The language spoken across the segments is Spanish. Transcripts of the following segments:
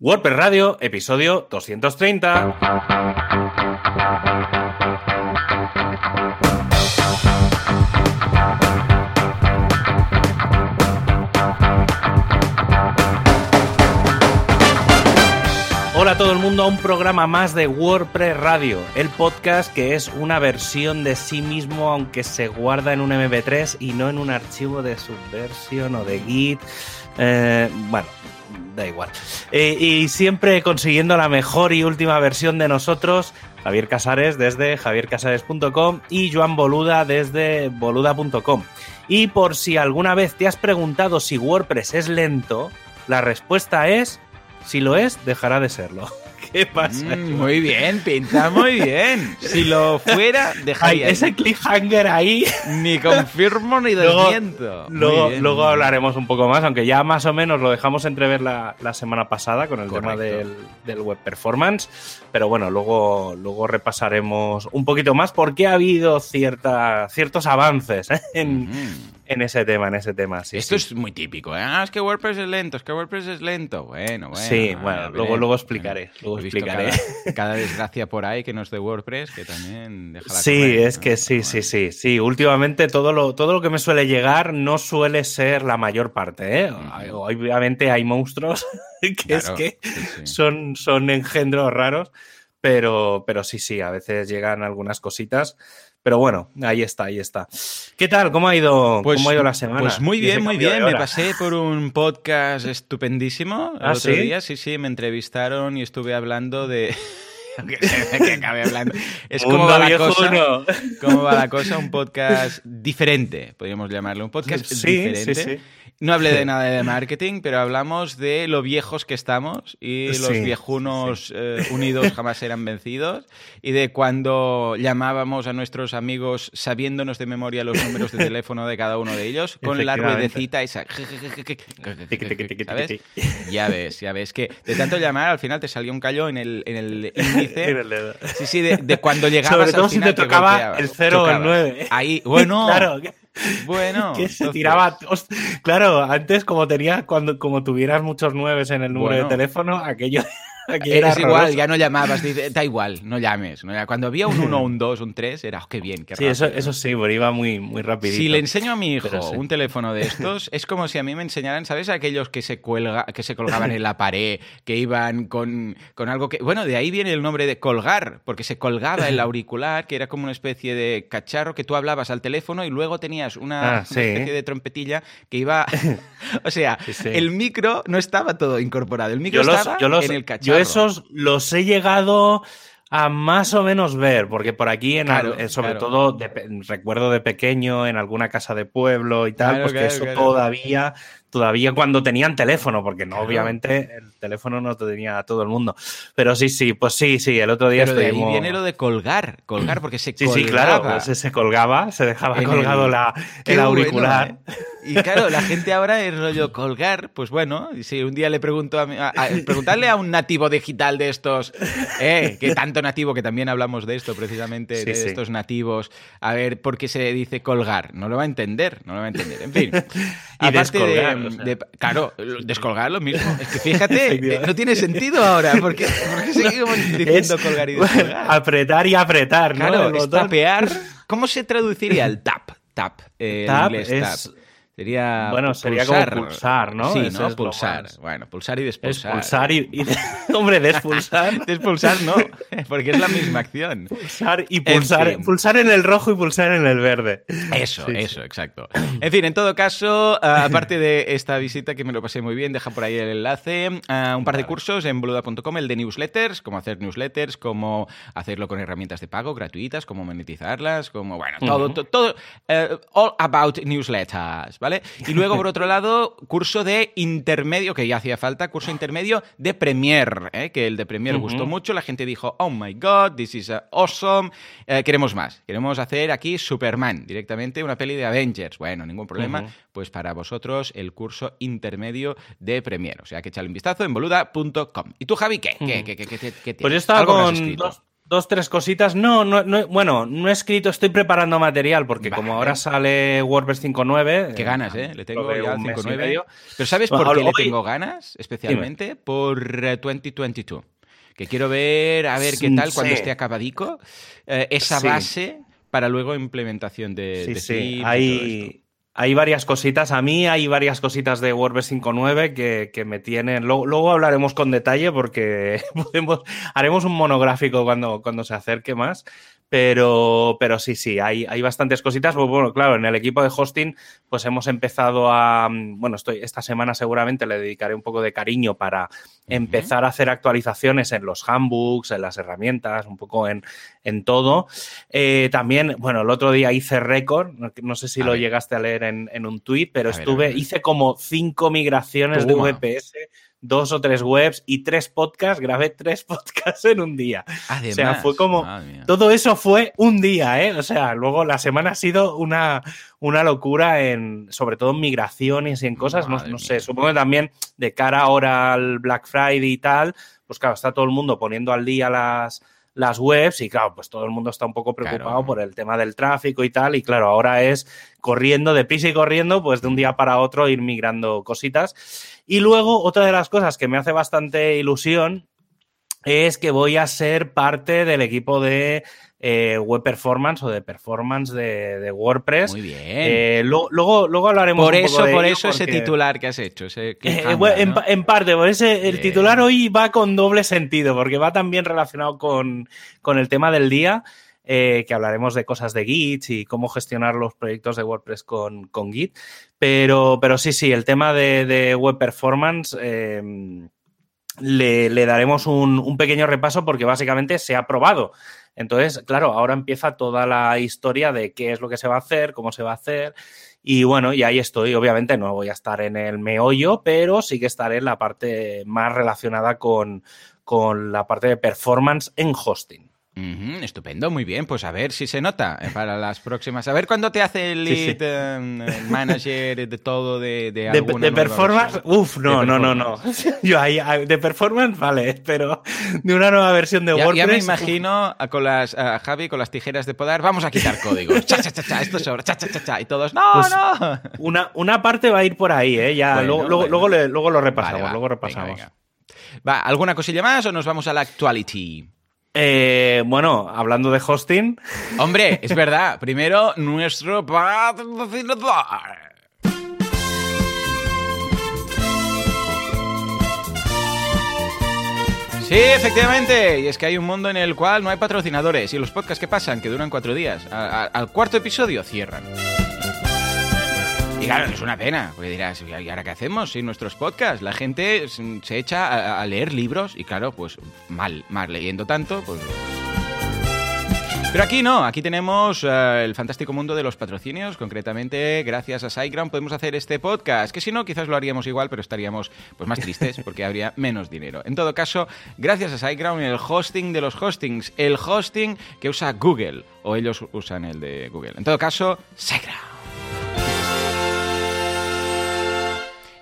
WordPress Radio, episodio 230. Hola a todo el mundo a un programa más de WordPress Radio, el podcast que es una versión de sí mismo aunque se guarda en un MP3 y no en un archivo de Subversion o de Git. Eh, bueno, da igual. Eh, y siempre consiguiendo la mejor y última versión de nosotros, Javier Casares desde javiercasares.com y Joan Boluda desde boluda.com. Y por si alguna vez te has preguntado si WordPress es lento, la respuesta es, si lo es, dejará de serlo. ¿Qué pasa? Mm, muy bien, pinta muy bien. Si lo fuera, dejaría. Ay, ese cliffhanger ahí. Ni confirmo ni desmiento. Luego, bien. luego hablaremos un poco más, aunque ya más o menos lo dejamos entrever la, la semana pasada con el tema del, del web performance. Pero bueno, luego, luego repasaremos un poquito más porque ha habido cierta, ciertos avances ¿eh? en, Mm. En ese tema, en ese tema. Sí, Esto sí. es muy típico. ¿eh? Ah, es que WordPress es lento, es que WordPress es lento. Bueno, bueno. Sí, bueno, ver, luego- luego explicaré, luego He visto explicaré. Cada, cada desgracia por ahí que no es de WordPress que también deja la Sí, correr, es ¿no? que sí, sí, bueno. sí, sí. Últimamente todo lo, todo lo que me suele llegar no suele ser la mayor parte, ¿eh? Obviamente hay monstruos que es que sí, sí. son, son engendros raros, pero, pero sí, sí, a veces llegan algunas cositas. Pero bueno, ahí está, ahí está. ¿Qué tal? ¿Cómo ha ido, cómo ha ido la semana? Pues muy bien, muy bien. Me pasé por un podcast estupendísimo el ¿Ah, otro sí? día. Sí, sí, me entrevistaron y estuve hablando de. que, acabé hablando. Es como va la cosa. ¿Cómo va la cosa? Un podcast diferente, podríamos llamarlo. Un podcast Sí, diferente. sí, sí. No hablé de nada de marketing, pero hablamos de lo viejos que estamos y los viejunos eh, unidos jamás serán vencidos y de cuando llamábamos a nuestros amigos sabiéndonos de memoria los números de teléfono de cada uno de ellos con la ruedecita esa. ¿Sabes? Ya ves, ya ves que de tanto llamar al final te salía un callo en el, en el dedo. Sí, sí, de, de cuando llegabas Sobre todo al si final te tocaba el 0 o el chocabas. 9. Ahí, bueno, claro, que, bueno. que se entonces- tiraba. host- Claro, antes como tenías, cuando como tuvieras muchos nueves en el número Bueno. de teléfono, aquello, aquello era Es igual, ya no llamabas, da igual, no llames. no llames. Cuando había un 1, un 2, un 3, era, oh, qué bien, qué Sí, eso, rápido. eso sí, pero iba muy, muy rapidito. Si le enseño a mi hijo sí. un teléfono de estos, es como si a mí me enseñaran, ¿sabes? Aquellos que se, cuelga, que se colgaban en la pared, que iban con, con algo que... Bueno, de ahí viene el nombre de colgar, porque se colgaba el auricular, que era como una especie de cacharro que tú hablabas al teléfono y luego tenías una, Ah, una especie de trompetilla que iba... o sea, Sí, el micro no estaba todo incorporado, el micro yo los, estaba yo los- en el yo esos los he llegado a más o menos ver, porque por aquí, en al- Claro, eh, sobre claro. todo, de recuerdo de pequeño, en alguna casa de pueblo y tal, Claro, pues que eso todavía, todavía cuando tenían teléfono, porque no, Claro. obviamente el teléfono no tenía todo el mundo. Pero sí, sí, pues sí, sí, el otro día Pero de ahí estuvimos- viene lo de colgar, colgar, porque se Sí, colgaba. sí, claro, pues se colgaba, se dejaba colgado el- la, bueno, auricular. ¿eh? Y claro, la gente ahora es rollo colgar, pues bueno, y si un día le pregunto a, mi- a- a- preguntarle a un nativo digital de estos, eh, que tanto nativo, que también hablamos de esto precisamente, Sí, de sí. estos nativos, a ver por qué se dice colgar, no lo va a entender, no lo va a entender. En fin, Y descolgar, de, o sea. de- claro, descolgar lo mismo, es que fíjate, no tiene sentido ahora, porque, porque seguimos diciendo Es colgar y descolgar. apretar y apretar, ¿no? Claro, El es botón. tapear. ¿Cómo se traduciría el tap? Tap. eh, Tap inglés, es- tap. Sería. Bueno, sería como pulsar, ¿no? Sí, ¿no? Pulsar. más- Bueno, pulsar y despulsar. Expulsar y, y- Hombre, despulsar. Despulsar no, porque es la misma acción. Pulsar y En pulsar. fin. Pulsar en el rojo y pulsar en el verde. Eso, Sí, sí. eso, exacto. En fin, en todo caso, aparte de esta visita que me lo pasé muy bien, deja por ahí el enlace, ah, un par de cursos en boluda.com, el de newsletters, cómo hacer newsletters, cómo hacerlo con herramientas de pago gratuitas, cómo monetizarlas, cómo, bueno, todo, Ujú. to- todo, eh, all about newsletters, ¿vale? Y luego, por otro lado, curso de intermedio, que ya hacía falta, curso intermedio de Premiere, ¿eh? que el de Premiere gustó mucho, la gente dijo, oh my god, this is uh, awesome, Eh, queremos más, queremos hacer aquí Superman, directamente una peli de Avengers. Bueno, ningún problema, pues para vosotros el curso intermedio de Premiere, o sea que echale un vistazo en boluda.com. ¿Y tú, Javi, qué? ¿Qué, Ujú. qué, qué, qué- qué Pues yo estaba con dos, Dos, tres cositas. No, no, no, bueno, no he escrito, estoy preparando material porque como ahora sale WordPress 5.9. Qué ganas, ¿eh? Le tengo ya 5.9. Pero ¿sabes por qué le tengo ganas? Especialmente por 2022. Eh, que quiero ver, a ver qué tal cuando esté acabadico. Eh, esa base para luego implementación de, sí, sí. Hay, hay varias cositas. A mí hay varias cositas de WordPress 5.9 que, que me tienen. Luego, hablaremos con detalle porque haremos un monográfico cuando, cuando se acerque más. Pero, pero sí, sí, hay, hay bastantes cositas. Pues bueno, claro, en el equipo de hosting, pues hemos empezado a. Bueno, estoy, esta semana seguramente le dedicaré un poco de cariño para empezar a hacer actualizaciones en los handbooks, en las herramientas, un poco en, en todo. Eh, también, bueno, el otro día hice récord, no, sé si lo llegaste a leer en, en un tweet, pero estuve, hice como cinco migraciones de VPS dos o tres webs y tres podcasts, grabé tres podcasts en un día. o sea, fue como. Todo eso fue un día, ¿eh? O sea, luego la semana ha sido una, una locura en. sobre todo en migraciones y en cosas. No, sé, supongo que también de cara ahora al Black Friday y tal, pues claro, está todo el mundo poniendo al día las las webs y claro, pues todo el mundo está un poco preocupado por el tema del tráfico y tal y claro, ahora es corriendo, deprisa y corriendo, pues de un día para otro ir migrando cositas. Y luego, otra de las cosas que me hace bastante ilusión es que voy a ser parte del equipo de eh, web performance o de performance de, WordPress. Muy bien. Eh, luego, luego hablaremos por eso, por eso ese titular que has hecho. Ese eh, en, parte, por ese, el titular hoy va con doble sentido, porque va también relacionado con, el tema del día. que hablaremos de cosas de Git y cómo gestionar los proyectos de WordPress con, con Git. Pero, pero sí, sí, el tema de, web performance le, daremos un, un, pequeño repaso porque básicamente se ha probado. Entonces, claro, ahora empieza toda la historia de qué es lo que se va a hacer, cómo se va a hacer. Y bueno, y ahí estoy. Obviamente no voy a estar en el meollo, pero sí que estaré en la parte más relacionada con, con la parte de performance en hosting estupendo, muy bien. Pues a ver si se nota eh, para las próximas. A ver cuándo te hace el lead em, manager de todo de De, de, performance, uf, no, no, no, no. Yo ahí, de performance, vale, pero de una nueva versión de WordPress. Ya me imagino a, con las, a Javi con las tijeras de podar, vamos a quitar códigos. Cha, cha, cha, cha, esto sobra, cha, cha, cha, cha. Y todos, no, pues no. Una, una parte va a ir por ahí, ¿eh? Ya, luego, luego, luego, lo repasamos, luego repasamos. Va, ¿alguna cosilla más o nos vamos a la actuality? Eh, bueno, hablando de hosting. Hombre, es verdad. Primero, nuestro patrocinador. Sí, efectivamente. Y es que hay un mundo en el cual no hay patrocinadores. Y los podcasts que pasan, que duran cuatro días, al cuarto episodio cierran. Claro, es una pena, porque dirás, ¿y ahora qué hacemos sin nuestros podcasts? La gente se echa a, leer libros y claro, pues mal, mal leyendo tanto, pues... Pero aquí no, aquí tenemos eh, el fantástico mundo de los patrocinios, concretamente gracias a SiteGround podemos hacer este podcast, que si no quizás lo haríamos igual, pero estaríamos pues más tristes porque habría menos dinero. En todo caso, gracias a SiteGround el hosting de los hostings, el hosting que usa Google, o ellos usan el de Google. En todo caso, SiteGround.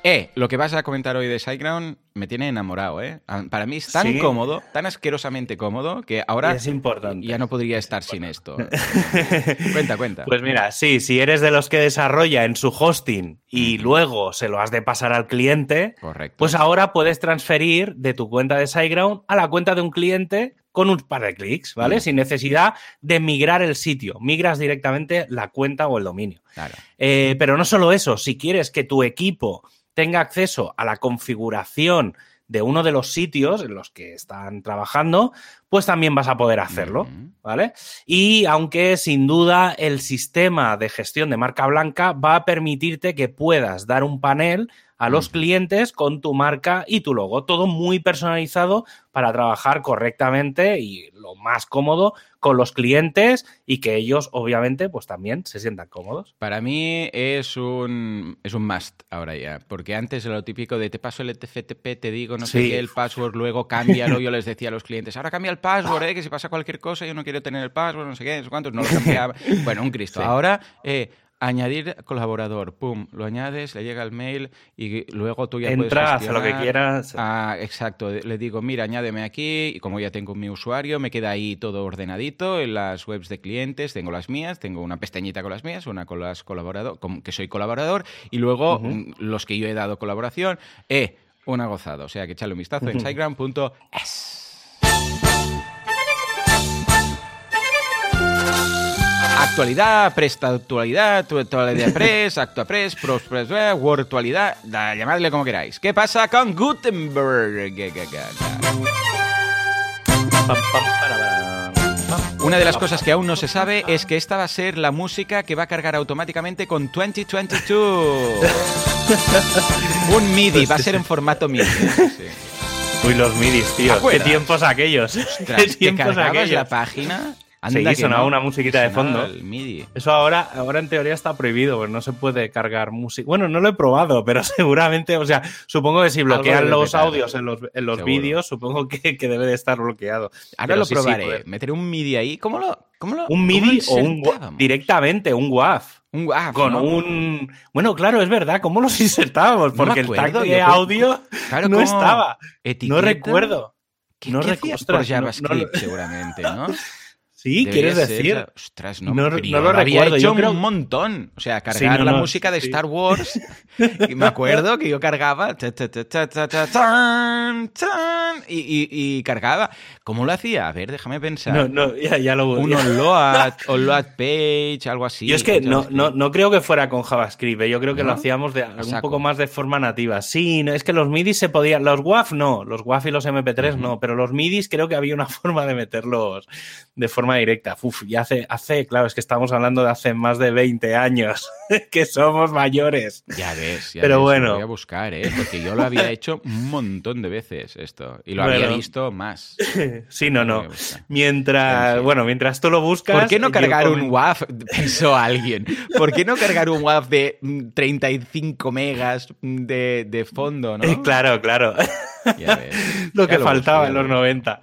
Eh, lo que vas a comentar hoy de SiteGround me tiene enamorado, ¿eh? Para mí es tan cómodo, tan asquerosamente cómodo, que ahora es importante. ya no podría estar sin esto. cuenta, cuenta. Pues mira, sí, si eres de los que desarrolla en su hosting y luego se lo has de pasar al cliente, Correcto. pues ahora puedes transferir de tu cuenta de SiteGround a la cuenta de un cliente con un par de clics, ¿vale? Sin necesidad de migrar el sitio. Migras directamente la cuenta o el dominio. Claro. Eh, pero no solo eso, si quieres que tu equipo tenga acceso a la configuración de uno de los sitios en los que están trabajando, pues también vas a poder hacerlo, ¿vale? Y aunque sin duda el sistema de gestión de marca blanca va a permitirte que puedas dar un panel a los clientes con tu marca y tu logo. Todo muy personalizado para trabajar correctamente y lo más cómodo con los clientes y que ellos, obviamente, pues también se sientan cómodos. Para mí es un, es un must ahora ya, porque antes era lo típico de te paso el TFTP, te digo no sé qué, el password, luego cámbialo. Yo les decía a los clientes, ahora cambia el password, ¿eh? que si pasa cualquier cosa yo no quiero tener el password, no sé qué, no sé cuántos, no lo cambiaba. bueno, un Cristo. Ahora, eh, Añadir colaborador, pum, lo añades, le llega el mail y luego tú ya Entras puedes a lo que quieras. Ah, exacto, le digo, mira, añádeme aquí y como ya tengo mi usuario, me queda ahí todo ordenadito en las webs de clientes, tengo las mías, tengo una pestañita con las mías, una con las colaborador, que soy colaborador y luego mm, los que yo he dado colaboración, eh, una gozada, o sea que echale un vistazo en siteground.es. Actualidad, presta actualidad, actualidad press, actua press, pros press, eh, actualidad, llamadle como queráis. ¿Qué pasa con Gutenberg? Una de las cosas que aún no se sabe es que esta va a ser la música que va a cargar automáticamente con 2022. Un MIDI, va a ser en formato MIDI. Uy, los MIDIs, tío. ¿Qué tiempos aquellos? ¿Qué tiempos aquellos? la página Anda sí, sonaba una musiquita de fondo. Eso ahora, ahora en teoría está prohibido, pues no se puede cargar música. Bueno, no lo he probado, pero seguramente, o sea, supongo que si bloquean los audios en los, en los vídeos, supongo que, que, debe de estar bloqueado. Ahora lo probaré. Meter un MIDI ahí, ¿cómo lo, cómo lo Un MIDI o un directamente, un WAF. Un WAF. Con un. Bueno, claro, es verdad, ¿cómo los insertábamos? Porque el tag de audio no estaba. No recuerdo. ¿Qué, no recuerdo. por JavaScript, seguramente, ¿no? Sí, quieres decir. Ostras, no, no, lo recuerdo. Yo creo un montón. O sea, cargar la música de Star Wars. y me acuerdo que yo cargaba. y, cargaba. ¿Cómo lo hacía? A ver, déjame pensar. No, no, ya, lo Un onload, onload page, algo así. Yo es que no, no, no creo que fuera con JavaScript. Yo creo que lo hacíamos de, un poco más de forma nativa. Sí, es que los MIDI se podían. Los WAF no. Los WAF y los MP3 no. Pero los MIDI creo que había una forma de meterlos de forma directa. Uf, y hace, hace, claro, es que estamos hablando de hace más de 20 años, que somos mayores. Ya ves, ya Pero bueno. Lo voy a buscar, ¿eh? Porque yo lo había hecho un montón de veces esto. Y lo había visto más. sí, no, no. Mientras, bueno, mientras tú lo buscas. ¿Por qué no cargar un WAF? Pensó alguien. ¿Por qué no cargar un WAF de 35 megas de, de fondo, no? claro, claro. lo que faltaba en los 90.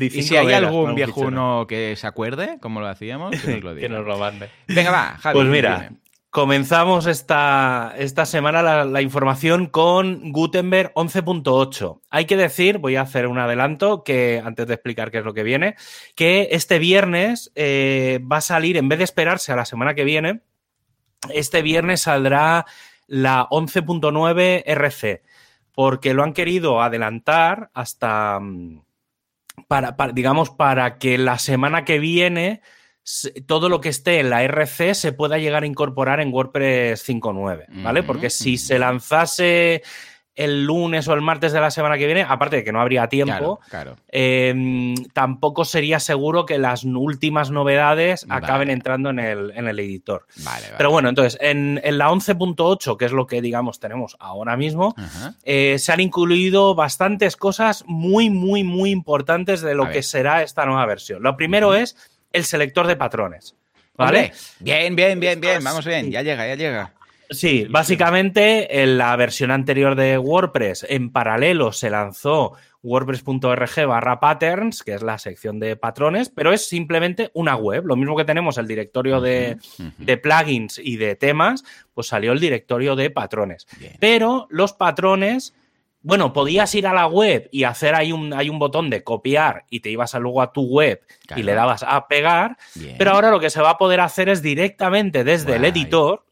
y si hay algún viejuno que se acuerde, como lo hacíamos, que nos lo diga. que nos lo mande. Venga, va, Javi. Pues mira, comenzamos esta, esta semana la, información con Gutenberg 11.8. Hay que decir, voy a hacer un adelanto, que antes de explicar qué es lo que viene, que este viernes eh, va a salir, en vez de esperarse a la semana que viene, este viernes saldrá la 11.9 RC porque lo han querido adelantar hasta, mm, para, digamos, para que la semana que viene todo lo que esté en la RC se pueda llegar a incorporar en WordPress 5.9, ¿vale? Porque si se lanzase el lunes o el martes de la semana que viene, aparte de que no habría tiempo, em, tampoco sería seguro que las últimas novedades acaben entrando en el, en el editor. Pero bueno, entonces, en, la 11.8, que es lo que, digamos, tenemos ahora mismo, eh, se han incluido bastantes cosas muy, muy, muy importantes de lo que será esta nueva versión. Lo primero es el selector de patrones. ¿Vale? Bien, bien, bien, bien. Vamos bien. Ya llega, ya llega. Sí, básicamente en la versión anterior de WordPress, en paralelo se lanzó wordpress.org barra patterns, que es la sección de patrones, pero es simplemente una web. Lo mismo que tenemos el directorio de, plugins y de temas, pues salió el directorio de patrones. Pero los patrones bueno, podías ir a la web y hacer ahí un, hay un botón de copiar y te ibas luego a tu web y le dabas a pegar, pero ahora lo que se va a poder hacer es directamente desde el editor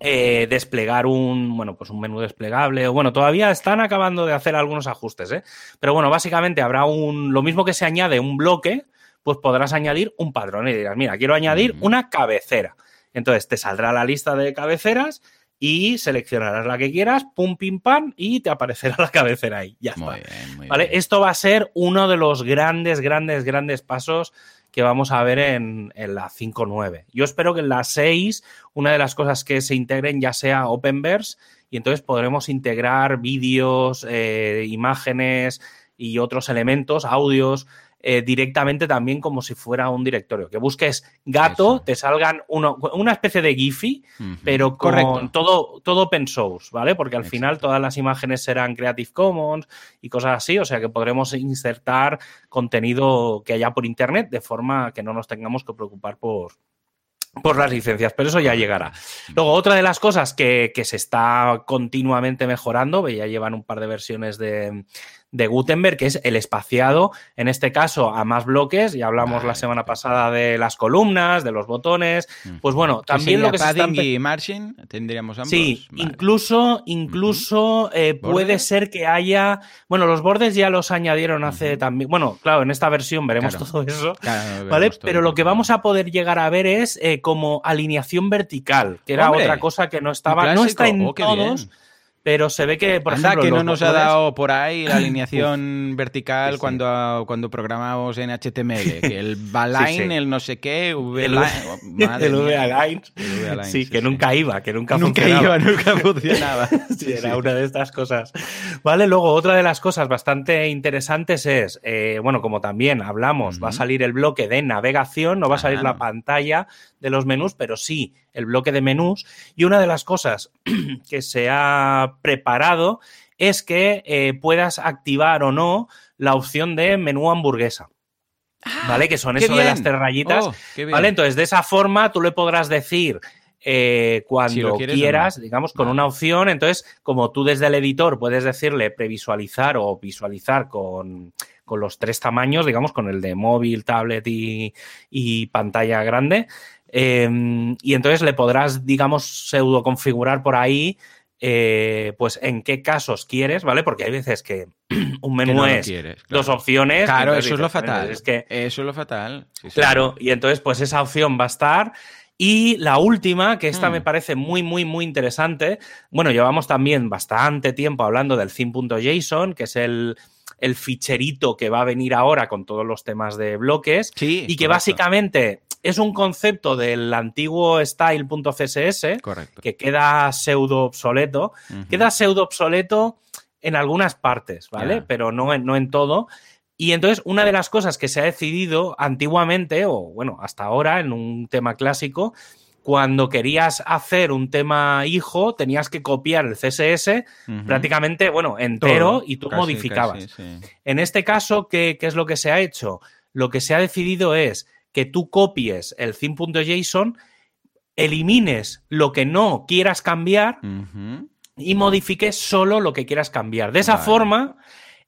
eh, desplegar un, bueno, pues un menú desplegable. Bueno, todavía están acabando de hacer algunos ajustes, ¿eh? Pero bueno, básicamente habrá un, lo mismo que se añade un bloque, pues podrás añadir un patrón y dirás, mira, quiero añadir una cabecera. Entonces te saldrá la lista de cabeceras y seleccionarás la que quieras, pum, pim, pam, y te aparecerá la cabecera ahí. Ya está. ¿Vale? Esto va a ser uno de los grandes, grandes, grandes pasos que vamos a ver en, la 5.9. Yo espero que en la 6 una de las cosas que se integren ya sea Openverse y entonces podremos integrar vídeos, eh, imágenes y otros elementos, audios, eh, directamente también como si fuera un directorio. Que busques gato, te salgan una especie de Giphy, pero con todo, todo open source, ¿vale? Porque al final todas las imágenes serán Creative Commons y cosas así, o sea que podremos insertar contenido que haya por internet de forma que no nos tengamos que preocupar por, por las licencias, pero eso ya llegará. Luego, otra de las cosas que, que se está continuamente mejorando, ya llevan un par de versiones de, de Gutenberg, que es el espaciado, en este caso a más bloques, ya hablamos la semana pasada de las columnas, de los botones, pues bueno, también lo que se está padding empe- y margin tendríamos ambos. Sí, Vale. incluso, incluso eh, puede ser que haya. Bueno, los bordes ya los añadieron hace también. Bueno, claro, en esta versión veremos Claro. todo eso. Claro, ¿Vale? todo. Pero lo que vamos a poder llegar a ver es eh, como alineación vertical, que era Hombre, otra cosa que no estaba. No está en Oh, todos, bien. Pero se ve que, por Anda, ejemplo. que no nos ha dado por ahí la alineación vertical Sí, sí. cuando, cuando programamos en HTML. Que el Baline, Sí, el no sé qué, V El-. V-Align. V-Align, Sí, que nunca iba, que nunca, Nunca funcionaba. iba, nunca funcionaba. Sí, era una de estas cosas. Vale, luego otra de las cosas bastante interesantes es, eh, bueno, como también hablamos, va a salir el bloque de navegación, no va a salir Ah. la pantalla de los menús, pero sí el bloque de menús. Y una de las cosas que se ha preparado es que eh, puedas activar o no la opción de menú hamburguesa. ¿Vale? Que son eso de las tres rayitas. Oh. ¿Vale? Entonces, de esa forma tú le podrás decir eh, cuando Si no. quieras, digamos, con Vale. una opción. Entonces, como tú desde el editor puedes decirle previsualizar o visualizar con, con los tres tamaños, digamos, con el de móvil, tablet y, y pantalla grande. Eh, y entonces le podrás, digamos, pseudo configurar por ahí. eh, pues en qué casos quieres, ¿vale? Porque hay veces que un Que menú no es quieres, dos opciones. Claro, eso es lo dices, "Bueno, fatal. Es que Eso es lo fatal. Sí, sí. Claro, y entonces pues esa opción va a estar. Y la última, que esta Hmm. me parece muy, muy, muy interesante. Bueno, llevamos también bastante tiempo hablando del theme.json, que es el, el ficherito que va a venir ahora con todos los temas de bloques. Sí, y que correcto. básicamente es un concepto del antiguo style.css Correcto. que queda pseudo obsoleto. Queda pseudo obsoleto en algunas partes, ¿vale? Pero no en, no en todo. Y entonces, una de las cosas que se ha decidido antiguamente, o bueno, hasta ahora, en un tema clásico, cuando querías hacer un tema hijo, tenías que copiar el CSS prácticamente, bueno, entero Todo, y tú casi, modificabas. casi, sí. En este caso, ¿qué, qué es lo que se ha hecho? Lo que se ha decidido es que tú copies el theme.json, elimines lo que no quieras cambiar y modifiques solo lo que quieras cambiar. De esa Vale. forma,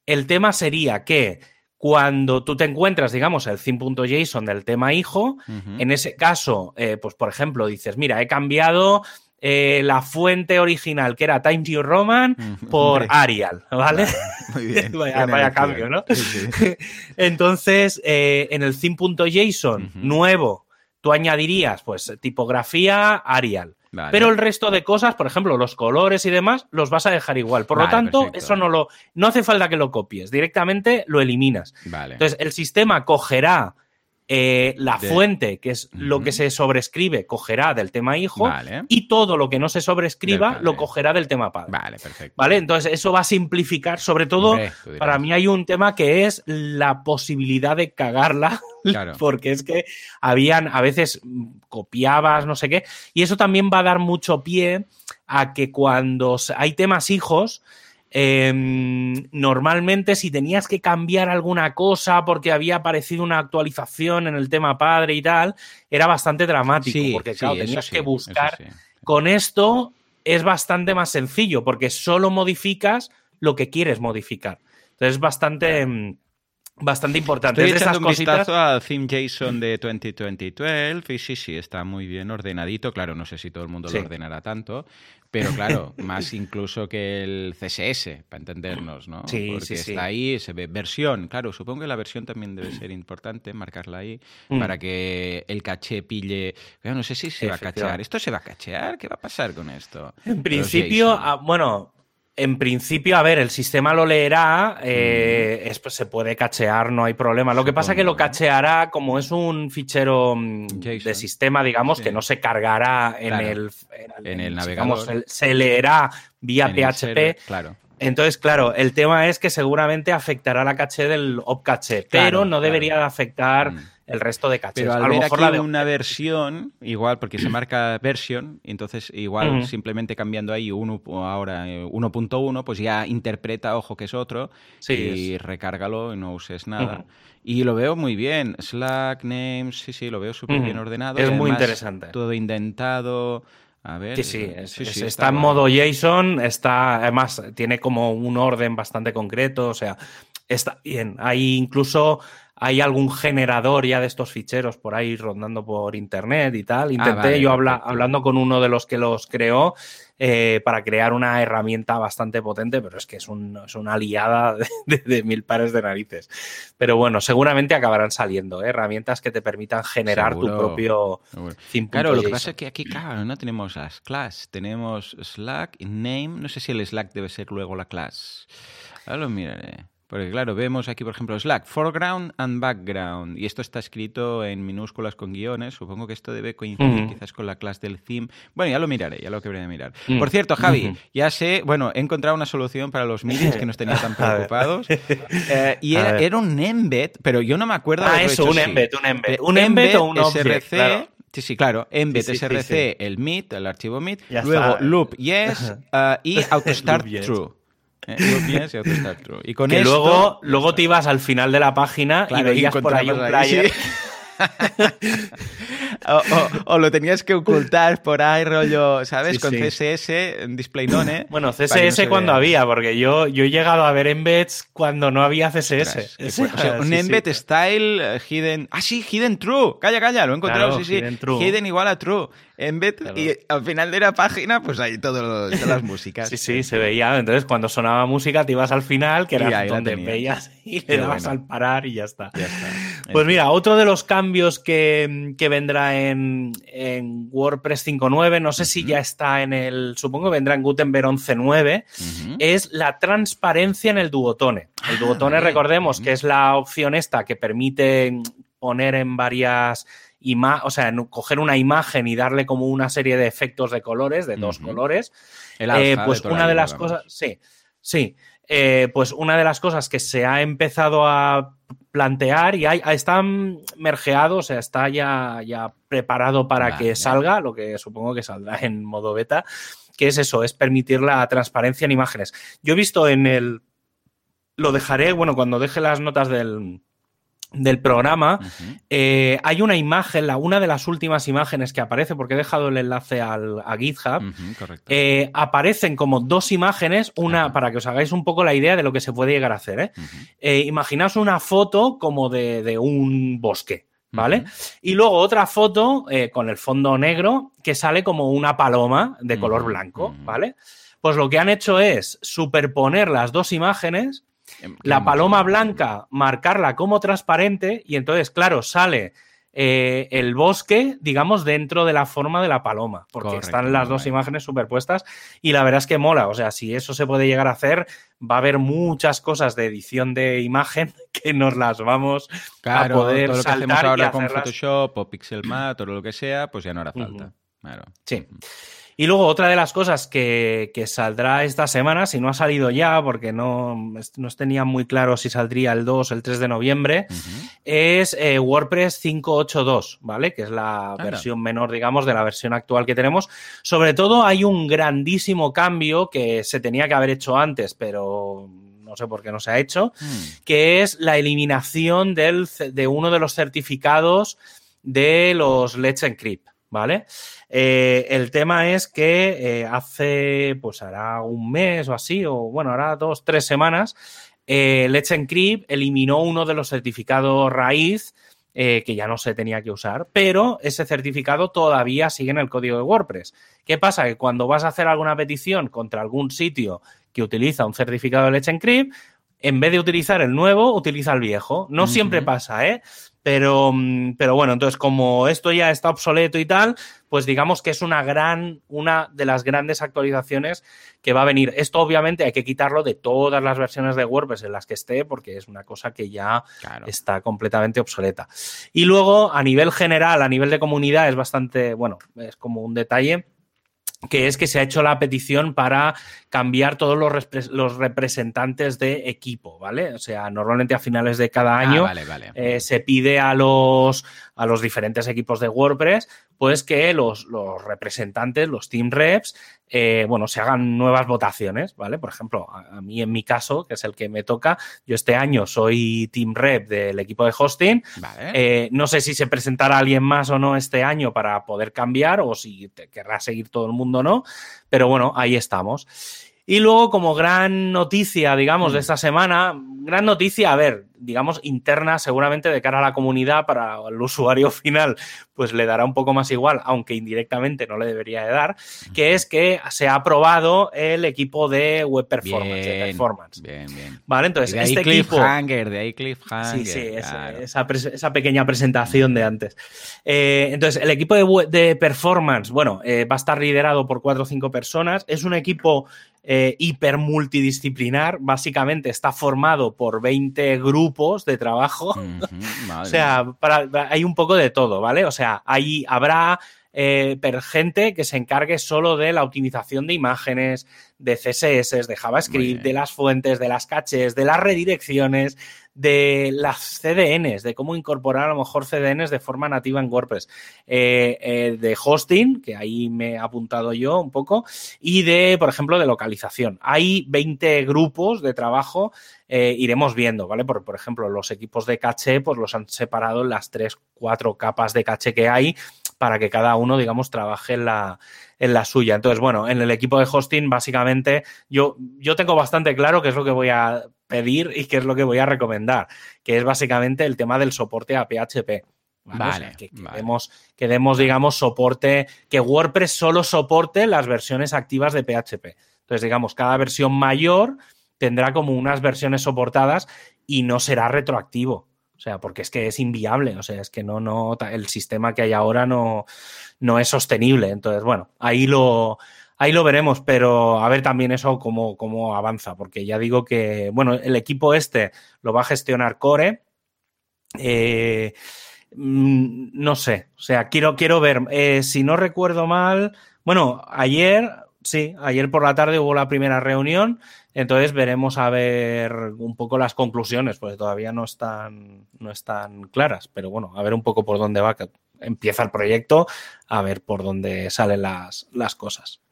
el tema sería que cuando tú te encuentras, digamos, el theme.json del tema hijo, en ese caso, eh, pues por ejemplo, dices, mira, he cambiado eh, la fuente original, que era Times New Roman, Ujú. por Arial, ¿vale? Muy bien. Vaya- cambio, ¿no? Sí, sí. Entonces, eh, en el theme.json Ujú. nuevo, tú añadirías, pues, tipografía Arial. Vale. Pero el resto de cosas, por ejemplo, los colores y demás, los vas a dejar igual. Por lo tanto, perfecto. eso no lo no hace falta que lo copies, directamente lo eliminas. Vale. Entonces, el sistema cogerá eh, la De- fuente, que es lo que se sobrescribe, cogerá del tema hijo, Vale. y todo lo que no se sobrescriba lo cogerá del tema padre. Vale, perfecto. ¿Vale? Entonces, eso va a simplificar, sobre todo, Hombre, para mí hay un tema que es la posibilidad de cagarla, Claro. porque es que habían, a veces copiabas, no sé qué, y eso también va a dar mucho pie a que cuando hay temas hijos, em, normalmente si tenías que cambiar alguna cosa porque había aparecido una actualización en el tema padre y tal, era bastante dramático, Sí, porque claro, tenías que buscar con esto es bastante más sencillo porque solo modificas lo que quieres modificar. Entonces es bastante, mm, bastante importante. Estoy Es echando un cositas. vistazo al theme JSON de 2020-12 y sí, sí, está muy bien ordenadito. Claro, no sé si todo el mundo Sí. lo ordenará tanto, pero claro, más incluso que el CSS, para entendernos, ¿no? Sí, Porque sí, está ahí, se ve versión. Claro, supongo que la versión también debe ser importante, marcarla ahí, Mm. para que el caché pille... Bueno, no sé si se va a cachear. ¿Esto se va a cachear? ¿Qué va a pasar con esto? En principio, ah, bueno, en principio, a ver, el sistema lo leerá, eh, es- pues, se puede cachear, no hay problema. Lo que pasa es que lo cacheará como es un fichero mm, de sistema, digamos, Sí. que no se cargará en, el, En el digamos, navegador. se, se leerá vía En PHP. server, claro. Entonces, claro, el tema es que seguramente afectará la caché del opcaché, Claro, pero no debería de afectar Mm. El resto de cachés. Pero al a lo ver mejor aquí la de una versión, igual, porque se marca version, entonces igual simplemente cambiando ahí uno, ahora eh, 1.1, pues ya interpreta, ojo que es otro, Sí, y recárgalo y no uses nada. Y lo veo muy bien. Slack, names, sí, sí, lo veo súper bien ordenado. Es muy interesante. Todo indentado. A ver. Sí, sí, eh, es- sí, es- sí, está, en modo JSON, está, además, tiene como un orden bastante concreto, o sea, está bien. Hay incluso, hay algún generador ya de estos ficheros por ahí rondando por internet y tal. Intenté vale, yo habla- hablando con uno de los que los creó eh, para crear una herramienta bastante potente, pero es que es, un- es una liada de, de- de mil pares de narices. Pero bueno, seguramente acabarán saliendo ¿eh? herramientas que te permitan generar tu propio theme Claro, lo que pasa es que aquí, claro, no tenemos las class. Tenemos Slack name. No sé si el Slack debe ser luego la class. Ahora lo miraré. Porque claro, vemos aquí, por ejemplo, Slack, foreground and background. Y esto está escrito en minúsculas con guiones. Supongo que esto debe coincidir quizás con la clase del theme. Bueno, ya lo miraré, ya lo quebré de mirar. Mm. Por cierto, Javi, ya sé, bueno, he encontrado una solución para los meetings que nos tenía tan preocupados. Eh, y era, un embed, pero yo no me acuerdo Ah, eso, un embed, un embed. Eh, Un embed o un object, SRC, claro. Sí, sí, claro. Embed Sí, sí, SRC, sí. el meet, el archivo meet. Ya luego está. loop yes uh, y autostart true. Eh, y autostart true. Y con que esto, luego, luego te ibas al final de la página Claro, y veías por ahí un player. sí. o, o- o lo tenías que ocultar por ahí, rollo, ¿sabes? Sí, con sí. CSS, en display none. Bueno, no CSS cuando vea. había, porque yo, yo he llegado a ver embeds cuando no había CSS. O sea, un sí, sí. embed style eh, hidden. Ah, sí, hidden true. Calla, calla, lo he encontrado. Claro, sí, sí. hidden true. Hidden igual a true. Embed Claro. y al final de la página, pues ahí todas las músicas. Sí, sí, se veía. Entonces, cuando sonaba música, te ibas al final, que era donde veías y le Qué dabas bueno. al parar y ya está. Ya está. Pues mira, otro de los cambios que, que vendrá en, en WordPress 5.9, no sé si ya está en el, supongo que vendrá en Gutenberg 11.9, Ujú. es la transparencia en el Duotone. El Ah, Duotone, recordemos que es la opción esta que permite poner en varias imágenes, o sea, coger una imagen y darle como una serie de efectos de colores, de dos colores. El Eh, alfa pues toda la una de las cosas, sí, sí, Eh, pues una de las cosas que se ha empezado a plantear y hay, está mergeado, o sea, está ya, ya preparado para que salga, lo que supongo que saldrá en modo beta, que es eso, es permitir la transparencia en imágenes. Yo he visto en el, lo dejaré, bueno, cuando deje las notas del, del programa, eh, hay una imagen, la, una de las últimas imágenes que aparece, porque he dejado el enlace al, a GitHub, eh, aparecen como dos imágenes, una para que os hagáis un poco la idea de lo que se puede llegar a hacer. ¿eh? Eh, imaginaos una foto como de, de un bosque, ¿vale? Y luego otra foto con el fondo negro que sale como una paloma de color blanco. ¿vale? Pues lo que han hecho es superponer las dos imágenes, la queda paloma blanca, marcarla como transparente y entonces, claro, sale eh, el bosque, digamos, dentro de la forma de la paloma, porque Correcto, están las dos imágenes superpuestas y la verdad es que mola, o sea, si eso se puede llegar a hacer, va a haber muchas cosas de edición de imagen que nos las vamos Claro, a poder todo lo que hacemos saltar y ahora con hacerlas- Photoshop o Pixelmat o lo que sea, pues ya no hará falta. Claro. Sí. Y luego otra de las cosas que, que saldrá esta semana, si no ha salido ya, porque no, no tenía muy claro si saldría el 2 o el 3 de noviembre, es eh, WordPress 5.8.2, ¿vale? Que es la Anda. versión menor, digamos, de la versión actual que tenemos. Sobre todo hay un grandísimo cambio que se tenía que haber hecho antes, pero no sé por qué no se ha hecho, Mm. que es la eliminación del, de uno de los certificados de los Let's Encrypt, ¿vale? Eh, el tema es que eh, hace, pues hará un mes o así, o bueno, hará dos, tres semanas, eh, Let's Encrypt eliminó uno de los certificados raíz eh, que ya no se tenía que usar, pero ese certificado todavía sigue en el código de WordPress. ¿Qué pasa? Que cuando vas a hacer alguna petición contra algún sitio que utiliza un certificado de Let's Encrypt, en vez de utilizar el nuevo, utiliza el viejo. No siempre pasa, ¿eh? Pero, mm, pero bueno, entonces como esto ya está obsoleto y tal, pues digamos que es una gran, una de las grandes actualizaciones que va a venir. Esto obviamente hay que quitarlo de todas las versiones de WordPress en las que esté, porque es una cosa que ya Claro. está completamente obsoleta. Y luego, a nivel general, a nivel de comunidad, es bastante, bueno, es como un detalle. Que es que se ha hecho la petición para cambiar todos los, los, representantes de equipo, ¿vale? O sea, normalmente a finales de cada ah, año eh, se pide a los, a los diferentes equipos de WordPress, pues que los, los representantes, los team reps, eh, bueno, se hagan nuevas votaciones, ¿vale? Por ejemplo, a, mí en mi caso, que es el que me toca, yo este año soy team rep del equipo de hosting. Eh, no sé si se presentará alguien más o no este año para poder cambiar o si te querrá seguir todo el mundo no, pero bueno, ahí estamos. Y luego, como gran noticia, digamos, de mm. esta semana, gran noticia, a ver, digamos, interna, seguramente de cara a la comunidad, para el usuario final, pues le dará un poco más igual, aunque indirectamente no le debería de dar, que es que se ha aprobado el equipo de Web Performance. Bien, performance. bien, bien. Vale, entonces, de ahí este cliffhanger, de ahí cliffhanger. Sí, sí, esa, esa, pequeña presentación de antes. Eh, entonces, el equipo de, de Performance, bueno, eh, va a estar liderado por cuatro o cinco personas. Es un equipo eh, hiper multidisciplinar. Básicamente está formado por 20 grupos de trabajo. o sea, hay un poco de todo, ¿vale? O sea, ahí habrá eh, gente que se encargue solo de la optimización de imágenes, de CSS, de JavaScript, de las fuentes, de las caches, de las redirecciones, de las CDNs, de cómo incorporar a lo mejor CDNs de forma nativa en WordPress, eh, eh, de hosting, que ahí me he apuntado yo un poco, y de, por ejemplo, de localización. Hay 20 grupos de trabajo, eh, iremos viendo, ¿vale? Por, por ejemplo, los equipos de caché, pues los han separado en las tres, cuatro capas de caché que hay para que cada uno, digamos, trabaje en la, en la suya. Entonces, bueno, en el equipo de hosting, básicamente, yo, yo tengo bastante claro qué es lo que voy a pedir y qué es lo que voy a recomendar, que es básicamente el tema del soporte a PHP. Vale, que, demos, digamos, soporte, que WordPress solo soporte las versiones activas de PHP. Entonces, digamos, cada versión mayor tendrá como unas versiones soportadas y no será retroactivo. O sea, porque es que es inviable, o sea, es que no, no, el sistema que hay ahora no, no es sostenible. Entonces, bueno, ahí lo, ahí lo veremos, pero a ver también eso cómo, cómo avanza, porque ya digo que, bueno, el equipo este lo va a gestionar Core. Eh, mm, no sé, o sea, quiero, quiero ver, eh, si no recuerdo mal, bueno, ayer, sí, ayer por la tarde hubo la primera reunión entonces veremos a ver un poco las conclusiones, porque todavía no están, no están claras, pero bueno, a ver un poco por dónde va, empieza el proyecto, a ver por dónde salen las, las cosas.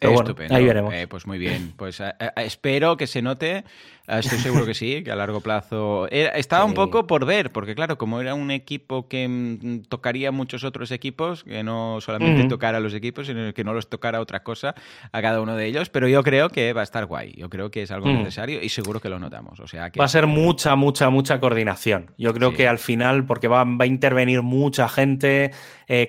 Estupendo. ahí veremos. Eh, pues muy bien. Pues eh, eh, espero que se note. Estoy seguro que sí, que a largo plazo. estaba un poco por ver, porque claro, como era un equipo que mm, tocaría muchos otros equipos, que no solamente tocara a los equipos, sino que no los tocara otra cosa a cada uno de ellos. Pero yo creo que va a estar guay. Yo creo que es algo necesario y seguro que lo notamos. O sea que... Va a ser mucha, mucha, mucha coordinación. Yo creo que al final, porque va, va a intervenir mucha gente,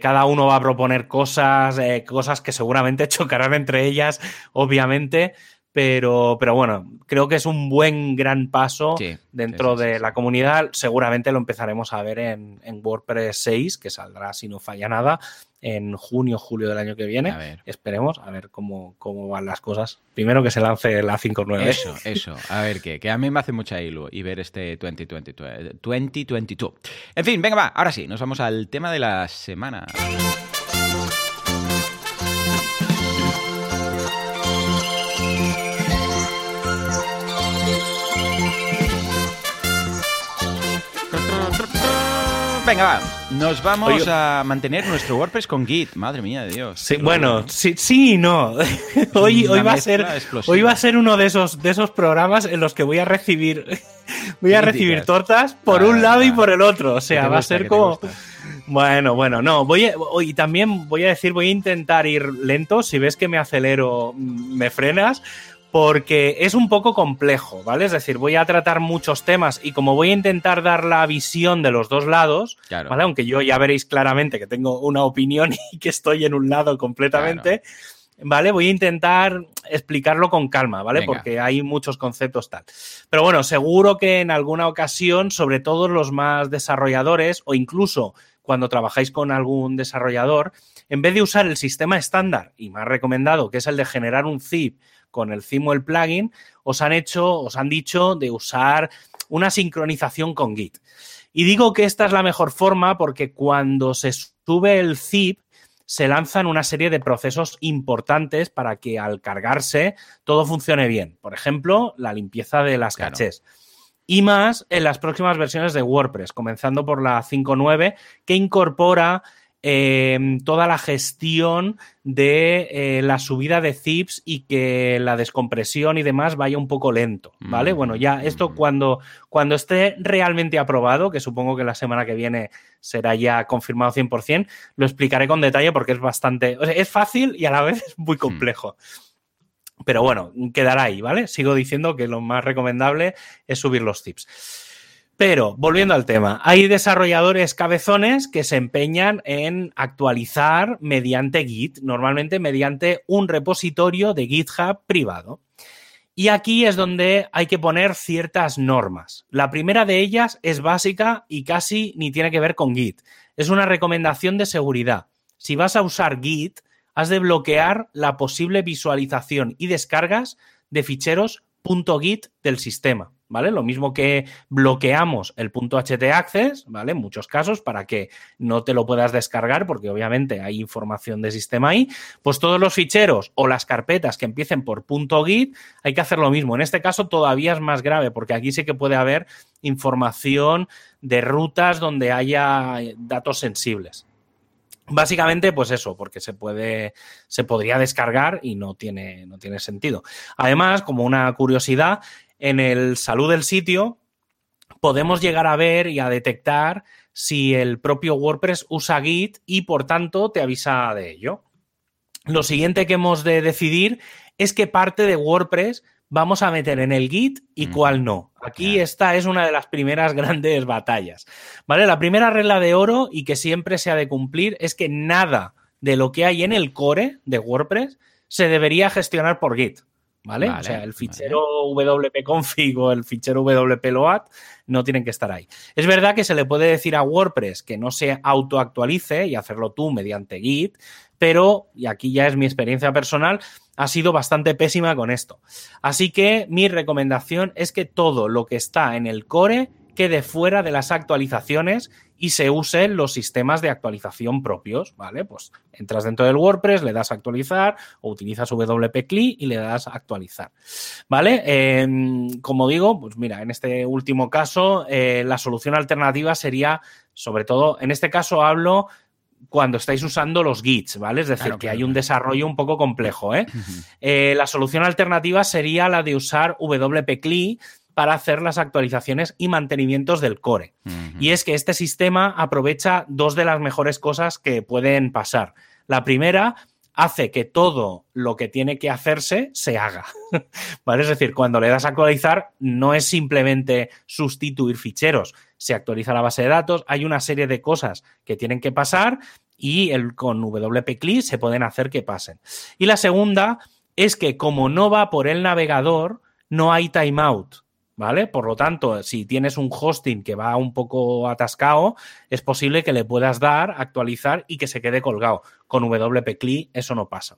cada uno va a proponer cosas, cosas que seguramente chocarán entre ellas, obviamente. Pero, pero bueno, creo que es un buen gran paso dentro de la comunidad. Seguramente lo empezaremos a ver en, WordPress 6, que saldrá, si no falla nada, en junio, julio del año que viene. Esperemos a ver cómo, cómo van las cosas. Primero que se lance la 5.9. Eso, eso. A ver qué. Que a mí me hace mucha ilu y ver este 2022. 2022. En fin, venga, va. Ahora sí, nos vamos al tema de la semana. Venga, va. Nos vamos a mantener nuestro WordPress con Git. Madre mía de Dios. Sí, bueno, sí, sí y no. hoy, hoy va a ser, hoy va a ser uno de esos, de esos programas en los que voy a recibir, voy a recibir tortas por un lado y por el otro. O sea, va a ser como. Bueno, bueno, no, voy a, y también voy a decir, voy a intentar ir lento. Si ves que me acelero, me frenas, porque es un poco complejo, ¿vale? Es decir, voy a tratar muchos temas y como voy a intentar dar la visión de los dos lados, ¿vale? Aunque yo ya veréis claramente que tengo una opinión y que estoy en un lado completamente, ¿vale? Voy a intentar explicarlo con calma, ¿vale? Porque hay muchos conceptos tal. Pero bueno, seguro que en alguna ocasión, sobre todo los más desarrolladores o incluso cuando trabajáis con algún desarrollador, en vez de usar el sistema estándar y más recomendado, que es el de generar un zip con el theme o el plugin, os han hecho, os han dicho de usar una sincronización con Git. Y digo que esta es la mejor forma porque cuando se sube el zip, se lanzan una serie de procesos importantes para que al cargarse todo funcione bien. Por ejemplo, la limpieza de las cachés. Y más en las próximas versiones de WordPress, comenzando por la 5.9, que incorpora Em, toda la gestión de eh, la subida de zips y que la descompresión y demás vaya un poco lento, ¿vale? bueno, ya esto cuando, cuando esté realmente aprobado, que supongo que la semana que viene será ya confirmado 100%, lo explicaré con detalle porque es bastante, es fácil y a la vez es muy hmm. complejo. Pero bueno, quedará ahí, ¿vale? Sigo diciendo que lo más recomendable es subir los zips. Pero, volviendo al tema, hay desarrolladores cabezones que se empeñan en actualizar mediante Git, normalmente mediante un repositorio de GitHub privado. Y aquí es donde hay que poner ciertas normas. La primera de ellas es básica y casi ni tiene que ver con Git. Es una recomendación de seguridad. Si vas a usar Git, has de bloquear la posible visualización y descargas de ficheros .git del sistema. ¿Vale? Lo mismo que bloqueamos el punto .htaccess, ¿vale? En muchos casos para que no te lo puedas descargar porque obviamente hay información de sistema ahí, pues todos los ficheros o las carpetas que empiecen por .git hay que hacer lo mismo. En este caso todavía es más grave porque aquí sí que puede haber información de rutas donde haya datos sensibles. Básicamente, pues eso, porque se puede, se podría descargar y no tiene, no tiene sentido. Además, como una curiosidad, en el salud del sitio podemos llegar a ver y a detectar si el propio WordPress usa Git y por tanto te avisa de ello. Lo siguiente que hemos de decidir es qué parte de WordPress vamos a meter en el Git y cuál no. Aquí esta es una de las primeras grandes batallas. ¿Vale? La primera regla de oro y que siempre se ha de cumplir es que nada de lo que hay en el core de WordPress se debería gestionar por Git. ¿Vale? o sea, el fichero wp-config o el fichero wp-load no tienen que estar ahí. Es verdad que se le puede decir a WordPress que no se autoactualice y hacerlo tú mediante Git, pero, y aquí ya es mi experiencia personal, ha sido bastante pésima con esto. Así que mi recomendación es que todo lo que está en el core quede fuera de las actualizaciones y se usen los sistemas de actualización propios, ¿vale? Pues entras dentro del WordPress, le das a actualizar o utilizas WP-CLI y le das a actualizar, ¿vale? Em, como digo, pues mira, en este último caso, eh, la solución alternativa sería, sobre todo, en este caso hablo cuando estáis usando los Gits, ¿vale? Es decir, que hay un desarrollo un poco complejo, ¿eh? ¿eh? La solución alternativa sería la de usar WP-CLI para hacer las actualizaciones y mantenimientos del core. Y es que este sistema aprovecha dos de las mejores cosas que pueden pasar. La primera hace que todo lo que tiene que hacerse se haga. ¿Vale? Es decir, cuando le das a actualizar, no es simplemente sustituir ficheros, se actualiza la base de datos, hay una serie de cosas que tienen que pasar y el, con WP-CLI se pueden hacer que pasen. Y la segunda es que como no va por el navegador, no hay timeout. ¿Vale? Por lo tanto, si tienes un hosting que va un poco atascado, es posible que le puedas dar, actualizar y que se quede colgado. Con WP-CLI eso no pasa.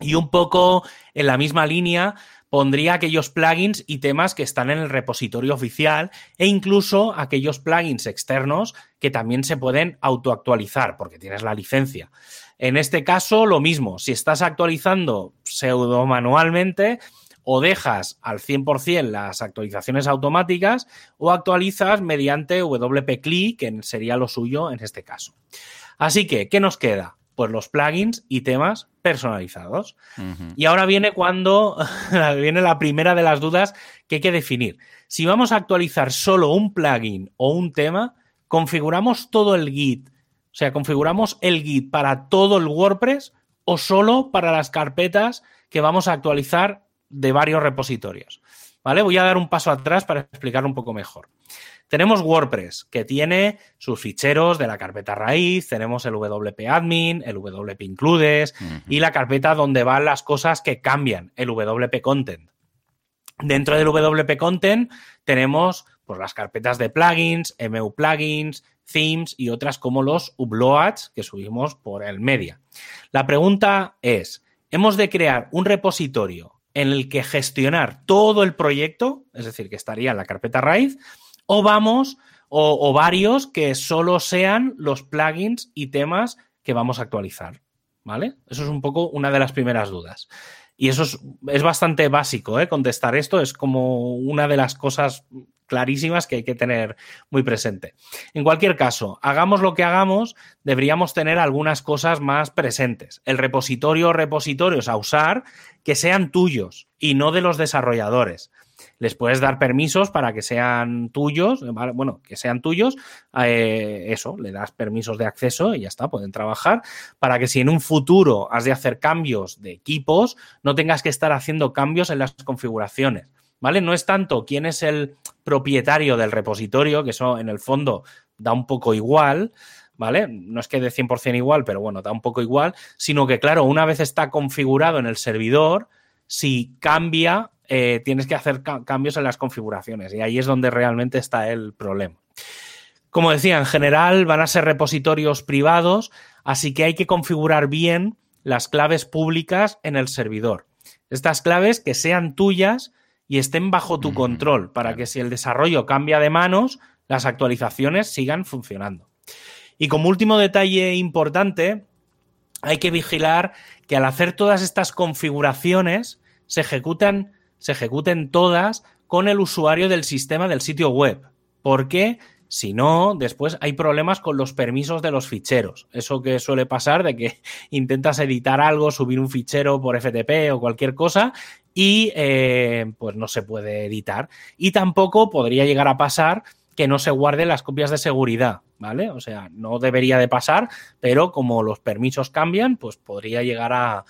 Y un poco en la misma línea pondría aquellos plugins y temas que están en el repositorio oficial e incluso aquellos plugins externos que también se pueden autoactualizar porque tienes la licencia. En este caso, lo mismo, si estás actualizando pseudo manualmente, o dejas al 100% las actualizaciones automáticas o actualizas mediante WP-CLI, que sería lo suyo en este caso. Así que, ¿qué nos queda? Pues los plugins y temas personalizados. Y ahora viene cuando viene la primera de las dudas que hay que definir. Si vamos a actualizar solo un plugin o un tema, configuramos todo el Git, o sea, configuramos el Git para todo el WordPress o solo para las carpetas que vamos a actualizar de varios repositorios. ¿Vale? Voy a dar un paso atrás para explicarlo un poco mejor. Tenemos WordPress, que tiene sus ficheros de la carpeta raíz, tenemos el WP admin, el WP includes y la carpeta donde van las cosas que cambian, el WP content. Dentro del WP content tenemos pues, las carpetas de plugins, MU plugins, themes y otras como los uploads que subimos por el media. La pregunta es, ¿hemos de crear un repositorio en el que gestionar todo el proyecto, es decir, que estaría en la carpeta raíz, o vamos, o, varios que solo sean los plugins y temas que vamos a actualizar. ¿Vale? Eso es un poco una de las primeras dudas. Y eso es, bastante básico, ¿eh? contestar esto es como una de las cosas clarísimas que hay que tener muy presente. En cualquier caso, hagamos lo que hagamos, deberíamos tener algunas cosas más presentes. El repositorio o repositorios a usar que sean tuyos y no de los desarrolladores. Les puedes dar permisos para que sean tuyos, bueno, que sean tuyos, eh, eso, le das permisos de acceso y ya está, pueden trabajar, para que si en un futuro has de hacer cambios de equipos, no tengas que estar haciendo cambios en las configuraciones. ¿vale? No es tanto quién es el propietario del repositorio, que eso en el fondo da un poco igual, ¿vale? No es que de 100% igual, pero bueno, da un poco igual, sino que, claro, una vez está configurado en el servidor, si cambia, eh, tienes que hacer cambios en las configuraciones y ahí es donde realmente está el problema. Como decía, en general van a ser repositorios privados, así que hay que configurar bien las claves públicas en el servidor. Estas claves que sean tuyas y estén bajo tu control para que si el desarrollo cambia de manos, las actualizaciones sigan funcionando. Y como último detalle importante, hay que vigilar que al hacer todas estas configuraciones se ejecutan, se ejecuten todas con el usuario del sistema del sitio web. Porque si no, después hay problemas con los permisos de los ficheros. Eso que suele pasar de que intentas editar algo, subir un fichero por FTP o cualquier cosa y eh, pues no se puede editar. Y tampoco podría llegar a pasar que no se guarden las copias de seguridad, ¿vale? O sea, no debería de pasar, pero como los permisos cambian, pues podría llegar a,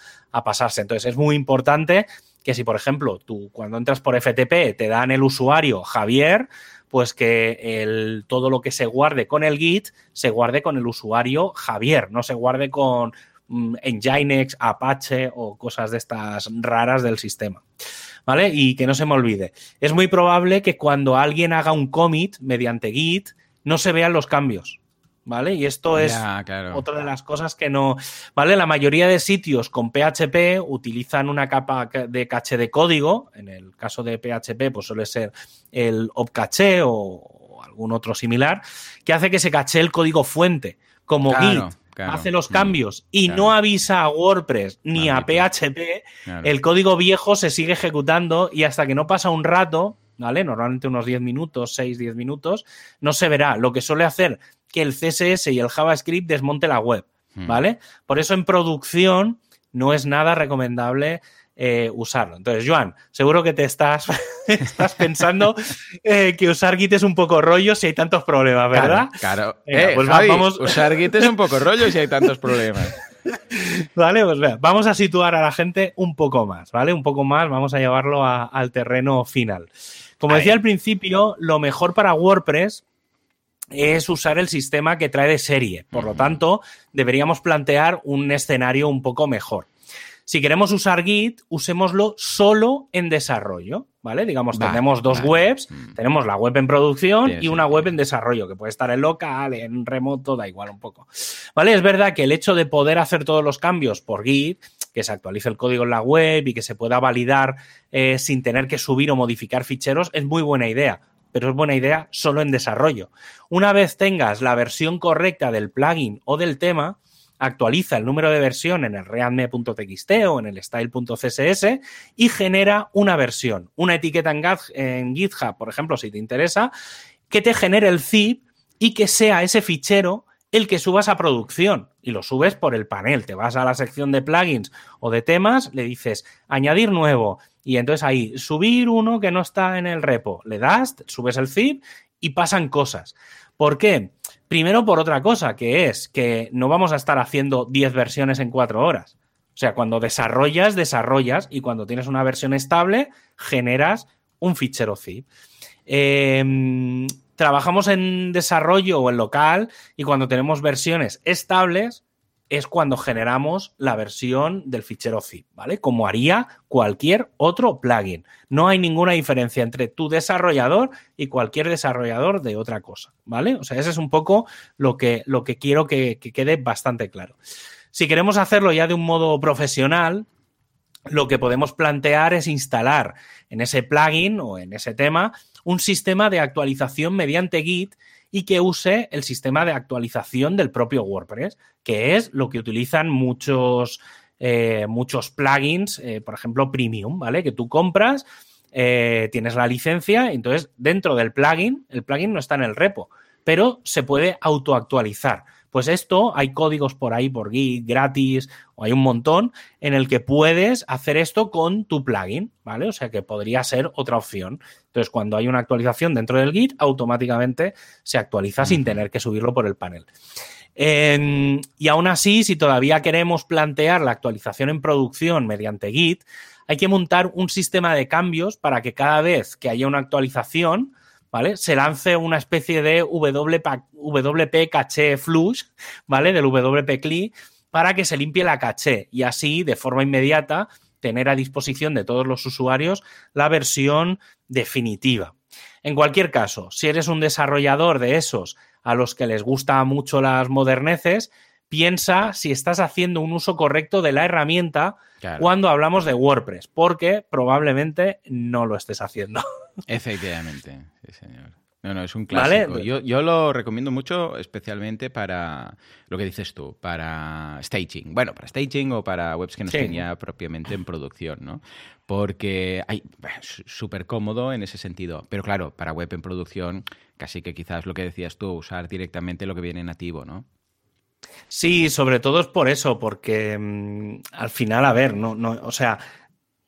pasarse. Entonces es muy importante que si, por ejemplo, tú cuando entras por FTP te dan el usuario Javier, pues que el, todo lo que se guarde con el Git se guarde con el usuario Javier, no se guarde con Mm, Nginx, Apache o cosas de estas raras del sistema. ¿Vale? Y que no se me olvide. Es muy probable que cuando alguien haga un commit mediante Git no se vean los cambios. ¿Vale? Y esto es otra de las cosas que no. ¿Vale? La mayoría de sitios con PHP utilizan una capa de caché de código. En el caso de PHP, pues suele ser el opcaché o, algún otro similar, que hace que se caché el código fuente. Como Git hace los mm, cambios y no avisa a WordPress ni a PHP, el código viejo se sigue ejecutando y hasta que no pasa un rato, ¿vale? Normalmente unos 10 minutos, 6, 10 minutos, no se verá. Lo que suele hacer que el CSS y el JavaScript desmonte la web, hmm. ¿vale? Por eso en producción no es nada recomendable eh, usarlo. Entonces, Joan, seguro que te estás, estás pensando eh, que usar Git es un poco rollo si hay tantos problemas, ¿verdad? Claro. Eh, pues vamos... Usar Git es un poco rollo si hay tantos problemas. Vale, pues vamos a situar a la gente un poco más, ¿vale? Un poco más, vamos a llevarlo al terreno final. Como decía al principio, lo mejor para WordPress es usar el sistema que trae de serie. Por lo tanto, deberíamos plantear un escenario un poco mejor. Si queremos usar Git, usémoslo solo en desarrollo, ¿vale? Digamos, tenemos dos webs, mm. tenemos la web en producción y una web en desarrollo, que puede estar en local, en remoto, da igual un poco. ¿Vale? Es verdad que el hecho de poder hacer todos los cambios por Git, que se actualice el código en la web y que se pueda validar eh, sin tener que subir o modificar ficheros, es muy buena idea pero es buena idea solo en desarrollo. Una vez tengas la versión correcta del plugin o del tema, actualiza el número de versión en el readme.txt o en el style.css y genera una versión, una etiqueta en, GitHub, por ejemplo, si te interesa, que te genere el zip y que sea ese fichero el que subas a producción y lo subes por el panel. Te vas a la sección de plugins o de temas, le dices añadir nuevo y entonces ahí subir uno que no está en el repo. Le das, subes el zip y pasan cosas. ¿Por qué? Primero por otra cosa, que es que no vamos a estar haciendo 10 versiones en 4 horas. O sea, cuando desarrollas, desarrollas y cuando tienes una versión estable, generas un fichero zip. Em, trabajamos en desarrollo o en local y cuando tenemos versiones estables, es cuando generamos la versión del fichero zip, ¿vale? Como haría cualquier otro plugin. No hay ninguna diferencia entre tu desarrollador y cualquier desarrollador de otra cosa, ¿vale? O sea, ese es un poco lo que, lo que quiero que, quede bastante claro. Si queremos hacerlo ya de un modo profesional, lo que podemos plantear es instalar en ese plugin o en ese tema un sistema de actualización mediante Git y que use el sistema de actualización del propio WordPress, que es lo que utilizan muchos, eh, muchos plugins, eh, por ejemplo, premium, ¿vale? Que tú compras, eh, tienes la licencia, entonces dentro del plugin, el plugin no está en el repo, pero se puede autoactualizar. Pues esto, hay códigos por ahí, por Git, gratis, o hay un montón, en el que puedes hacer esto con tu plugin, ¿vale? O sea que podría ser otra opción. Entonces, cuando hay una actualización dentro del Git, automáticamente se actualiza sin tener que subirlo por el panel. y aún así, si todavía queremos plantear la actualización en producción mediante Git, hay que montar un sistema de cambios para que cada vez que haya una actualización, ¿vale? Se lance una especie de WP, caché flush, ¿vale? Del WP CLI para que se limpie la caché y así, de forma inmediata, tener a disposición de todos los usuarios la versión definitiva. En cualquier caso, si eres un desarrollador de esos a los que les gusta mucho las moderneces, piensa si estás haciendo un uso correcto de la herramienta cuando hablamos de WordPress, porque probablemente no lo estés haciendo. Efectivamente, sí, señor. No, no, es un clásico. Yo, lo recomiendo mucho, especialmente para lo que dices tú, para staging. Bueno, para staging o para webs que no estén ya propiamente en producción, ¿no? Porque hay súper cómodo en ese sentido. Pero claro, para web en producción, casi que quizás lo que decías tú, usar directamente lo que viene nativo, ¿no? Sí, sobre todo es por eso, porque mm, al final, a ver, no, no, o sea,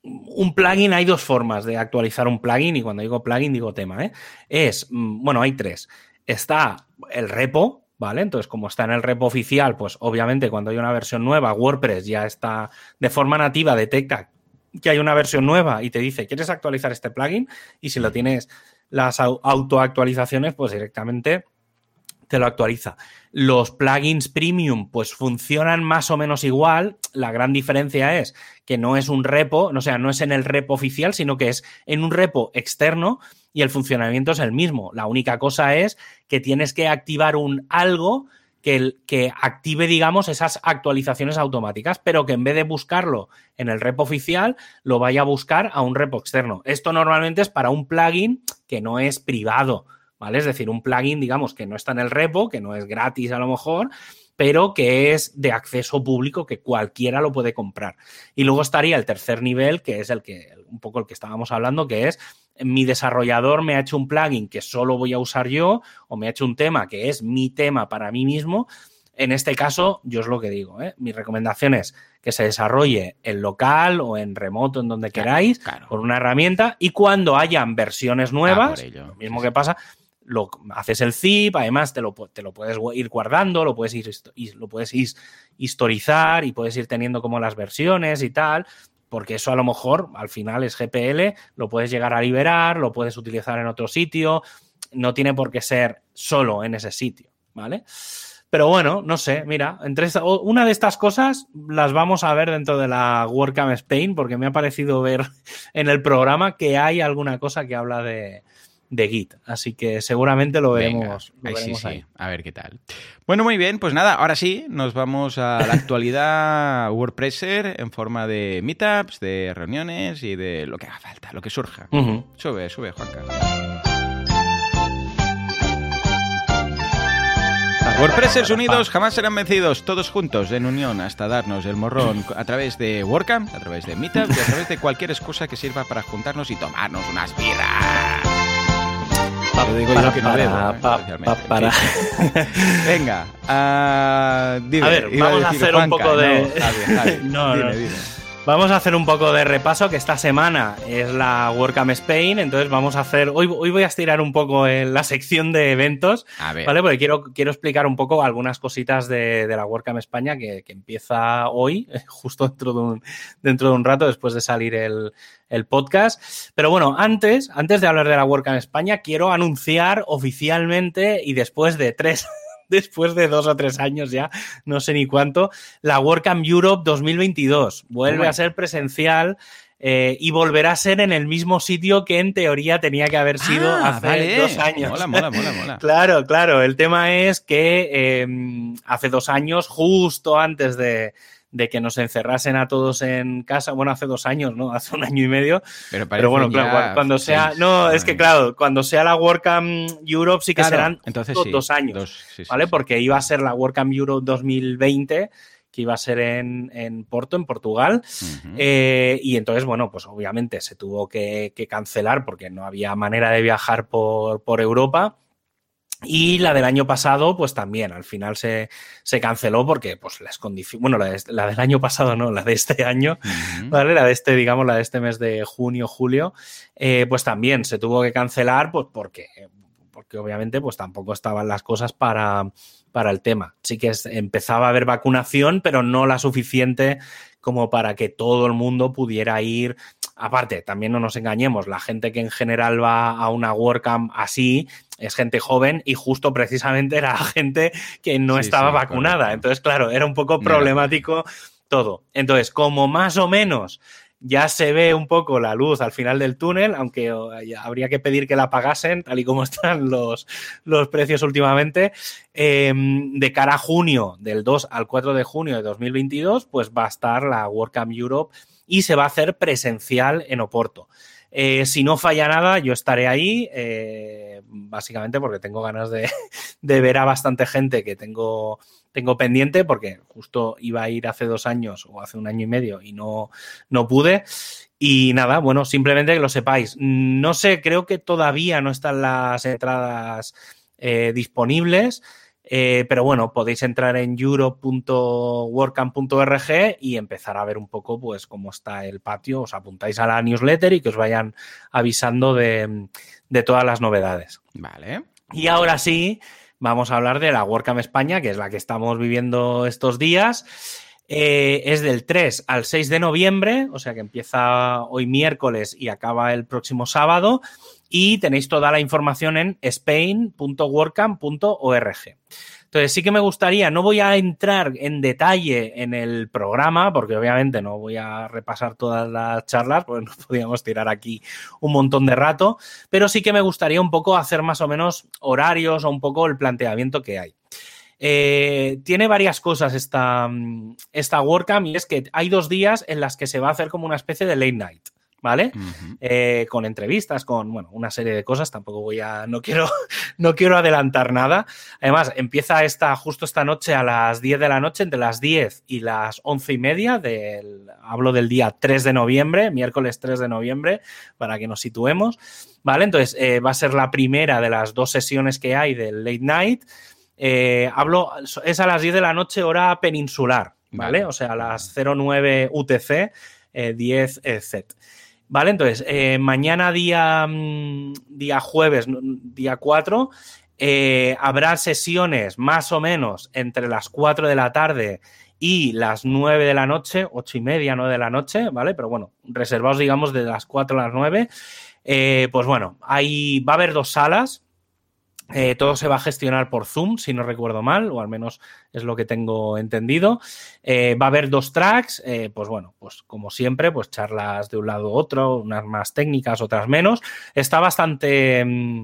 un plugin, hay dos formas de actualizar un plugin, y cuando digo plugin digo tema, ¿eh? Es, mm, bueno, hay tres. Está el repo, ¿vale? Entonces, como está en el repo oficial, pues obviamente cuando hay una versión nueva, WordPress ya está de forma nativa, detecta que hay una versión nueva y te dice, ¿quieres actualizar este plugin? Y si lo tienes las autoactualizaciones, pues directamente te lo actualiza. Los plugins premium pues funcionan más o menos igual. La gran diferencia es que no es un repo, o sea, no es en el repo oficial, sino que es en un repo externo y el funcionamiento es el mismo. La única cosa es que tienes que activar un algo que, que, active, digamos, esas actualizaciones automáticas, pero que en vez de buscarlo en el repo oficial, lo vaya a buscar a un repo externo. Esto normalmente es para un plugin que no es privado. ¿Vale? Es decir, un plugin, digamos, que no está en el repo, que no es gratis a lo mejor, pero que es de acceso público, que cualquiera lo puede comprar. Y luego estaría el tercer nivel, que es el que, un poco el que estábamos hablando, que es mi desarrollador me ha hecho un plugin que solo voy a usar yo, o me ha hecho un tema que es mi tema para mí mismo. En este caso, yo es lo que digo, ¿eh? mi recomendación es que se desarrolle en local o en remoto, en donde queráis, con una herramienta, y cuando hayan versiones nuevas, lo mismo que pasa, lo, haces el zip, además te lo, te lo puedes ir guardando, lo puedes ir, lo puedes historizar y puedes ir teniendo como las versiones y tal, porque eso a lo mejor al final es GPL, lo puedes llegar a liberar, lo puedes utilizar en otro sitio, no tiene por qué ser solo en ese sitio, ¿vale? Pero bueno, no sé, mira, entre una de estas cosas las vamos a ver dentro de la WordCamp Spain, porque me ha parecido ver en el programa que hay alguna cosa que habla de, de Git. Así que seguramente lo veremos, sí, sí. A ver qué tal. Bueno, muy bien, pues nada, ahora sí, nos vamos a la actualidad WordPresser en forma de meetups, de reuniones y de lo que haga falta, lo que surja. Sube, sube, Juanca. WordPressers unidos jamás serán vencidos, todos juntos, en unión, hasta darnos el morrón a través de WordCamp, a través de Meetup y a través de cualquier excusa que sirva para juntarnos y tomarnos unas birras digo yo que no para. Venga, a ver, vamos a hacer un poco de. No, Vamos a hacer un poco de repaso, que esta semana es la WordCamp Spain, entonces vamos a hacer, hoy, hoy voy a estirar un poco en la sección de eventos, ¿vale? Porque quiero, quiero explicar un poco algunas cositas de, la WordCamp España que, empieza hoy, justo dentro de, un, dentro de un rato, después de salir el, el podcast. Pero bueno, antes, antes de hablar de la WordCamp España, quiero anunciar oficialmente y después de tres después de dos o tres años ya, no sé ni cuánto, la WordCamp Europe 2022. Vuelve a ser presencial. Eh, y volverá a ser en el mismo sitio que en teoría tenía que haber sido ah, hace dos años. Mola, mola, mola, mola. claro, claro. El tema es que em, hace dos años, justo antes de, de que nos encerrasen a todos en casa, bueno, hace dos años, ¿no? Hace un año y medio. Pero, bueno, claro, cuando sea, no, es que claro, cuando sea la WordCamp Europe sí que serán entonces dos, años, ¿vale? Porque iba a ser la WordCamp Europe 2020 que iba a ser en, Porto, en Portugal. Eh, y entonces, bueno, pues obviamente se tuvo que, cancelar porque no había manera de viajar por, por Europa. Y la del año pasado, pues también, al final se, se canceló porque pues las condiciones, bueno, la, la, del año pasado no, la de este año, ¿vale? La de este, digamos, la de este mes de junio, julio, eh, pues también se tuvo que cancelar, pues porque, porque obviamente pues tampoco estaban las cosas para, para el tema. Sí que empezaba a haber vacunación, pero no la suficiente como para que todo el mundo pudiera ir. Aparte, también no nos engañemos, la gente que en general va a una WordCamp así es gente joven y justo precisamente era gente que no estaba vacunada. Entonces, claro, era un poco problemático todo. Entonces, como más o menos ya se ve un poco la luz al final del túnel, aunque habría que pedir que la pagasen, tal y como están los, los precios últimamente. Em, de cara a junio, del 2 al 4 de junio de 2022, pues va a estar la WordCamp Europe y se va a hacer presencial en Oporto. Eh, si no falla nada, yo estaré ahí, eh, básicamente porque tengo ganas de, ver a bastante gente que tengo, tengo pendiente, porque justo iba a ir hace dos años o hace un año y medio y no, no pude. Y nada, bueno, simplemente que lo sepáis. No sé, creo que todavía no están las entradas eh, disponibles. Eh, pero bueno, podéis entrar en euro.workcamp.org y empezar a ver un poco pues cómo está el patio. Os apuntáis a la newsletter y que os vayan avisando de, todas las novedades. Vale. Y ahora sí, vamos a hablar de la WordCamp España, que es la que estamos viviendo estos días. Eh, es del 3 al 6 de noviembre, o sea que empieza hoy miércoles y acaba el próximo sábado y tenéis toda la información en spain.workcamp.org. Entonces sí que me gustaría, no voy a entrar en detalle en el programa, porque obviamente no voy a repasar todas las charlas, porque nos podríamos tirar aquí un montón de rato, pero sí que me gustaría un poco hacer más o menos horarios o un poco el planteamiento que hay. Eh, tiene varias cosas esta, esta WordCamp y es que hay dos días en las que se va a hacer como una especie de late night. ¿Vale? Eh, con entrevistas, con, bueno, una serie de cosas, tampoco voy a, no quiero, no quiero adelantar nada. Además, empieza esta, justo esta noche a las 10 de la noche, entre las 10 y las 11 y media, del, hablo del día 3 de noviembre, miércoles 3 de noviembre, para que nos situemos, ¿vale? Entonces, eh, va a ser la primera de las dos sesiones que hay del late night. Eh, hablo, es a las 10 de la noche, hora peninsular, ¿vale? O sea, a las 09 UTC, 10 Z. ¿Vale? Entonces, eh, mañana día, mm, día jueves, día 4, eh, habrá sesiones más o menos entre las 4 de la tarde y las 9 de la noche, 8 y media, 9 de la noche, ¿vale? Pero bueno, reservados, digamos, de las 4 a las 9. Eh, pues bueno, ahí va a haber dos salas, eh, todo se va a gestionar por Zoom, si no recuerdo mal, o al menos es lo que tengo entendido. Eh, va a haber dos tracks, eh, pues bueno, pues como siempre, pues charlas de un lado u otro, unas más técnicas, otras menos. Está bastante, mm,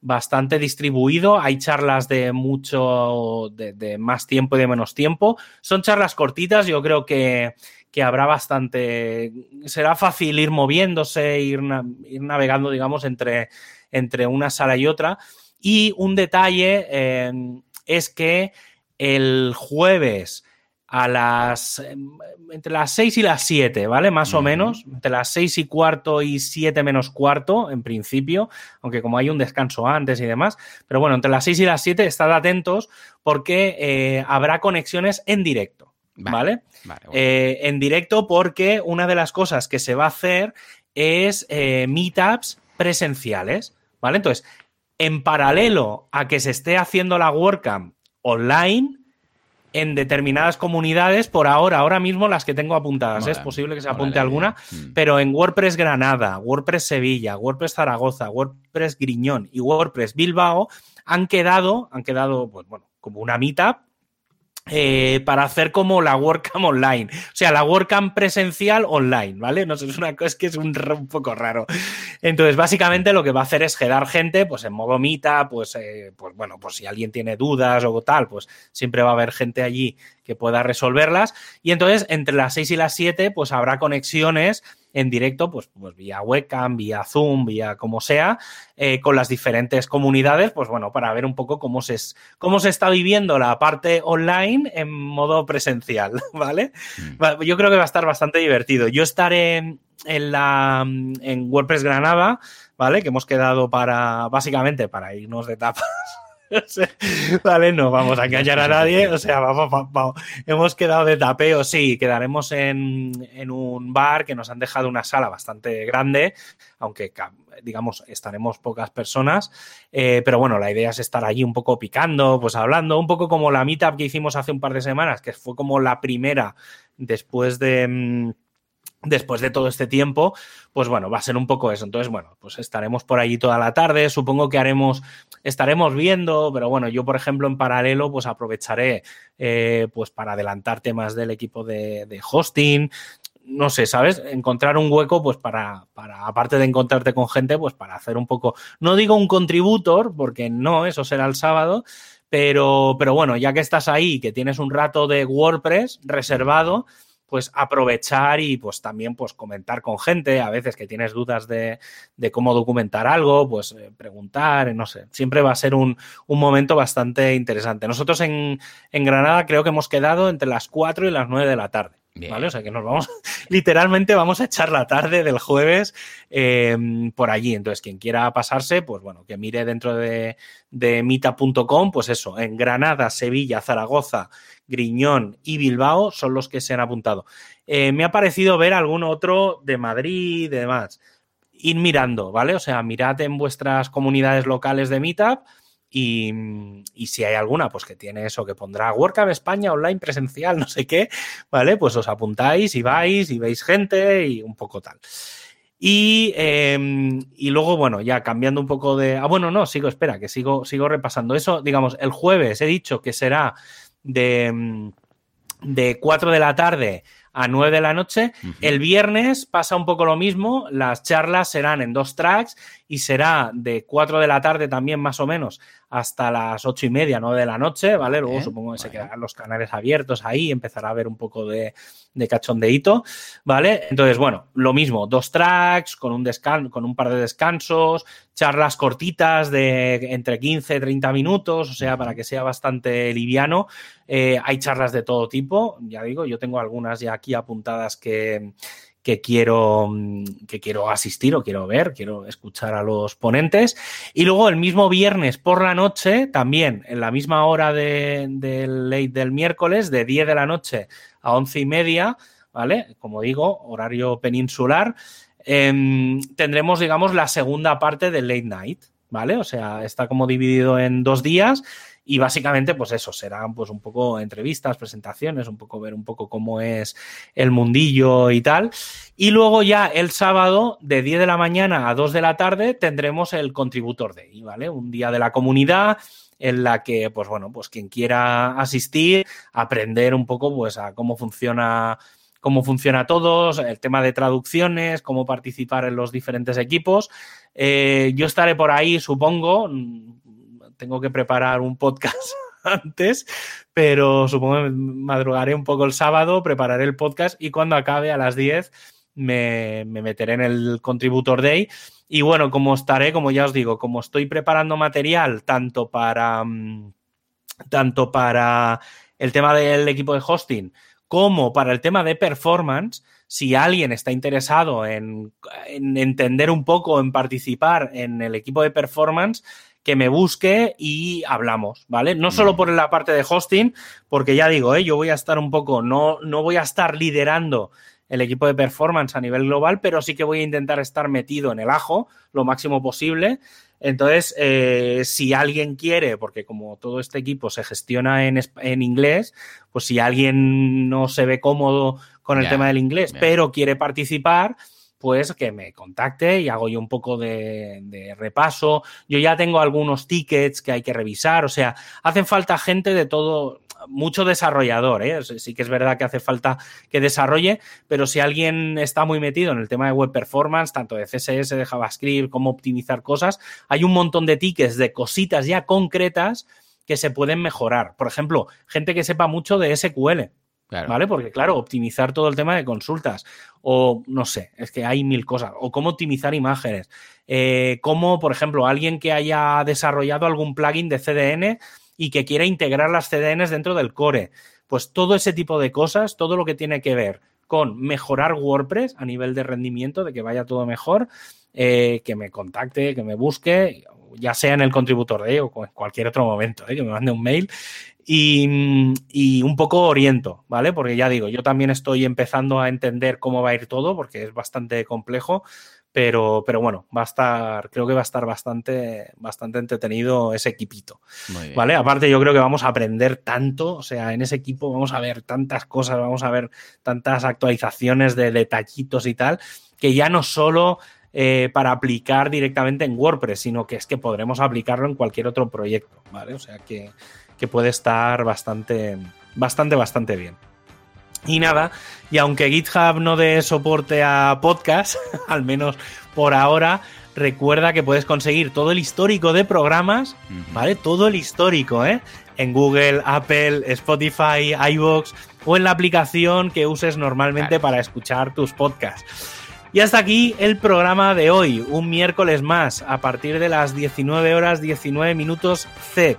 bastante distribuido. Hay charlas de mucho, de, más tiempo y de menos tiempo. Son charlas cortitas, yo creo que, que habrá bastante. Será fácil ir moviéndose, ir, ir navegando, digamos, entre, entre una sala y otra. Y un detalle em, es que el jueves a las em, entre las 6 y las 7, ¿vale? Más o menos, entre las 6 y cuarto y 7 menos cuarto, en principio, aunque como hay un descanso antes y demás, pero bueno, entre las 6 y las 7 estad atentos porque eh, habrá conexiones en directo, ¿vale? Eh, en directo porque una de las cosas que se va a hacer es eh, meetups presenciales, ¿vale? Entonces, en paralelo a que se esté haciendo la WordCamp online en determinadas comunidades, por ahora, ahora mismo las que tengo apuntadas, es posible que se apunte alguna, mm. pero en WordPress Granada, WordPress Sevilla, WordPress Zaragoza, WordPress Griñón y WordPress Bilbao han quedado, han quedado, pues bueno, como una meetup eh, para hacer como la WordCamp online. O sea, la WordCamp presencial online, ¿vale? No sé, es una cosa que es un, poco raro. Entonces, básicamente lo que va a hacer es quedar gente, pues en modo mita, pues, eh, pues bueno, pues si alguien tiene dudas o tal, pues siempre va a haber gente allí que pueda resolverlas. Y entonces, entre las 6 y las 7, pues habrá conexiones en directo, pues, pues vía webcam, vía Zoom, vía como sea, eh, con las diferentes comunidades, pues bueno, para ver un poco cómo se, cómo se está viviendo la parte online en modo presencial, ¿vale? Mm. Yo creo que va a estar bastante divertido. Yo estaré en la en WordPress Granada, ¿vale? Que hemos quedado para, básicamente, para irnos de tapas vale, no vamos a engañar a nadie. O sea, vamos, vamos, hemos quedado de tapeo, sí, quedaremos en, en, un bar que nos han dejado una sala bastante grande, aunque digamos estaremos pocas personas, eh, pero bueno, la idea es estar allí un poco picando, pues hablando, un poco como la meetup que hicimos hace un par de semanas, que fue como la primera después de mm, después de todo este tiempo, pues bueno, va a ser un poco eso. Entonces, bueno, pues estaremos por allí toda la tarde. Supongo que haremos, estaremos viendo, pero bueno, yo, por ejemplo, en paralelo, pues aprovecharé eh, pues para adelantar temas del equipo de, de, hosting. No sé, ¿sabes? Encontrar un hueco, pues para, para, aparte de encontrarte con gente, pues para hacer un poco, no digo un contributor, porque no, eso será el sábado, pero, pero bueno, ya que estás ahí, que tienes un rato de WordPress reservado, pues aprovechar y pues también pues comentar con gente, a veces que tienes dudas de, de cómo documentar algo, pues eh, preguntar, no sé, siempre va a ser un, un momento bastante interesante. Nosotros en, en, Granada creo que hemos quedado entre las 4 y las 9 de la tarde. ¿Vale? O sea que nos vamos, literalmente vamos a echar la tarde del jueves eh, por allí. Entonces, quien quiera pasarse, pues bueno, que mire dentro de, de mita.com, pues eso, en Granada, Sevilla, Zaragoza Griñón y Bilbao son los que se han apuntado. Eh, me ha parecido ver algún otro de Madrid y demás. Ir mirando, ¿vale? O sea, mirad en vuestras comunidades locales de Meetup y, y, si hay alguna, pues que tiene eso, que pondrá WordCamp España online presencial, no sé qué, ¿vale? Pues os apuntáis y vais y veis gente y un poco tal. Y, eh, y, luego, bueno, ya cambiando un poco de. Ah, bueno, no, sigo, espera, que sigo, sigo repasando eso. Digamos, el jueves he dicho que será de, mm, de 4 de la tarde a 9 de la noche. Uh -huh. El viernes pasa un poco lo mismo, las charlas serán en dos tracks y será de 4 de la tarde también más o menos hasta las 8 y media, 9 de la noche, ¿vale? Luego supongo que se quedarán los canales abiertos ahí, empezará a haber un poco de, de cachondeíto, ¿vale? Entonces, bueno, lo mismo, dos tracks con un, descan con un par de descansos, charlas cortitas de entre 15 y 30 minutos, o sea, para que sea bastante liviano. Eh, hay charlas de todo tipo, ya digo, yo tengo algunas ya aquí apuntadas que, que quiero, que quiero asistir o quiero ver, quiero escuchar a los ponentes. Y luego el mismo viernes por la noche, también en la misma hora del de del miércoles, de 10 de la noche a 11 y media, ¿vale? Como digo, horario peninsular, eh, tendremos, digamos, la segunda parte del late night, ¿vale? O sea, está como dividido en dos días y básicamente, pues eso, serán pues un poco entrevistas, presentaciones, un poco ver un poco cómo es el mundillo y tal. Y luego ya el sábado, de 10 de la mañana a 2 de la tarde, tendremos el Contributor Day, ¿vale? Un día de la comunidad en la que, pues bueno, pues quien quiera asistir, aprender un poco pues a cómo funciona cómo funciona todo, el tema de traducciones, cómo participar en los diferentes equipos. Eh, yo estaré por ahí, supongo, tengo que preparar un podcast antes, pero supongo que madrugaré un poco el sábado, prepararé el podcast y cuando acabe a las 10 me, me, meteré en el Contributor Day. Y bueno, como estaré, como ya os digo, como estoy preparando material tanto para, mm, tanto para el tema del equipo de hosting como para el tema de performance, si alguien está interesado en entender un poco, en participar en el equipo de performance, que me busque y hablamos, ¿vale? No solo por la parte de hosting, porque ya digo, ¿eh? yo voy a estar un poco, no, no voy a estar liderando el equipo de performance a nivel global, pero sí que voy a intentar estar metido en el ajo lo máximo posible. Entonces, eh, si alguien quiere, porque como todo este equipo se gestiona en, en inglés, pues si alguien no se ve cómodo con el yeah, tema del inglés, yeah. pero quiere participar, pues que me contacte y hago yo un poco de, repaso. Yo ya tengo algunos tickets que hay que revisar, o sea, hacen falta gente de todo, mucho desarrollador, ¿eh? sí que es verdad que hace falta que desarrolle, pero si alguien está muy metido en el tema de web performance, tanto de CSS, de JavaScript, cómo optimizar cosas, hay un montón de tickets de cositas ya concretas que se pueden mejorar. Por ejemplo, gente que sepa mucho de SQL. ¿Vale? Porque, claro, optimizar todo el tema de consultas. O no sé, es que hay mil cosas. O cómo optimizar imágenes. Eh, cómo, por ejemplo, alguien que haya desarrollado algún plugin de CDN y que quiera integrar las CDNs dentro del core. Pues todo ese tipo de cosas, todo lo que tiene que ver con mejorar WordPress a nivel de rendimiento, de que vaya todo mejor, eh, que me contacte, que me busque, ya sea en el contributor de o en cualquier otro momento, eh, que me mande un mail y, y, un poco oriento, ¿vale? Porque ya digo, yo también estoy empezando a entender cómo va a ir todo, porque es bastante complejo, pero, pero bueno, va a estar, creo que va a estar bastante, bastante entretenido ese equipito. ¿Vale? Aparte, yo creo que vamos a aprender tanto, o sea, en ese equipo vamos a ver tantas cosas, vamos a ver tantas actualizaciones de detallitos y tal, que ya no solo eh, para aplicar directamente en WordPress, sino que es que podremos aplicarlo en cualquier otro proyecto, ¿vale? O sea que, que puede estar bastante, bastante, bastante bien. Y nada, y aunque GitHub no dé soporte a podcast, al menos por ahora, recuerda que puedes conseguir todo el histórico de programas, ¿vale? Todo el histórico, ¿eh? En Google, Apple, Spotify, iVoox o en la aplicación que uses normalmente para escuchar tus podcasts. Y hasta aquí el programa de hoy, un miércoles más, a partir de las 19 horas 19 minutos Z.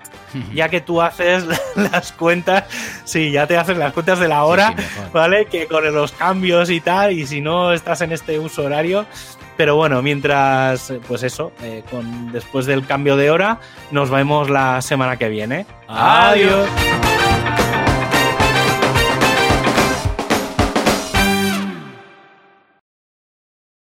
Ya que tú haces las cuentas, sí, ya te haces las cuentas de la hora, ¿vale? Que con los cambios y tal, y si no estás en este uso horario. Pero bueno, mientras, pues eso, eh, con, después del cambio de hora, nos vemos la semana que viene. Adiós.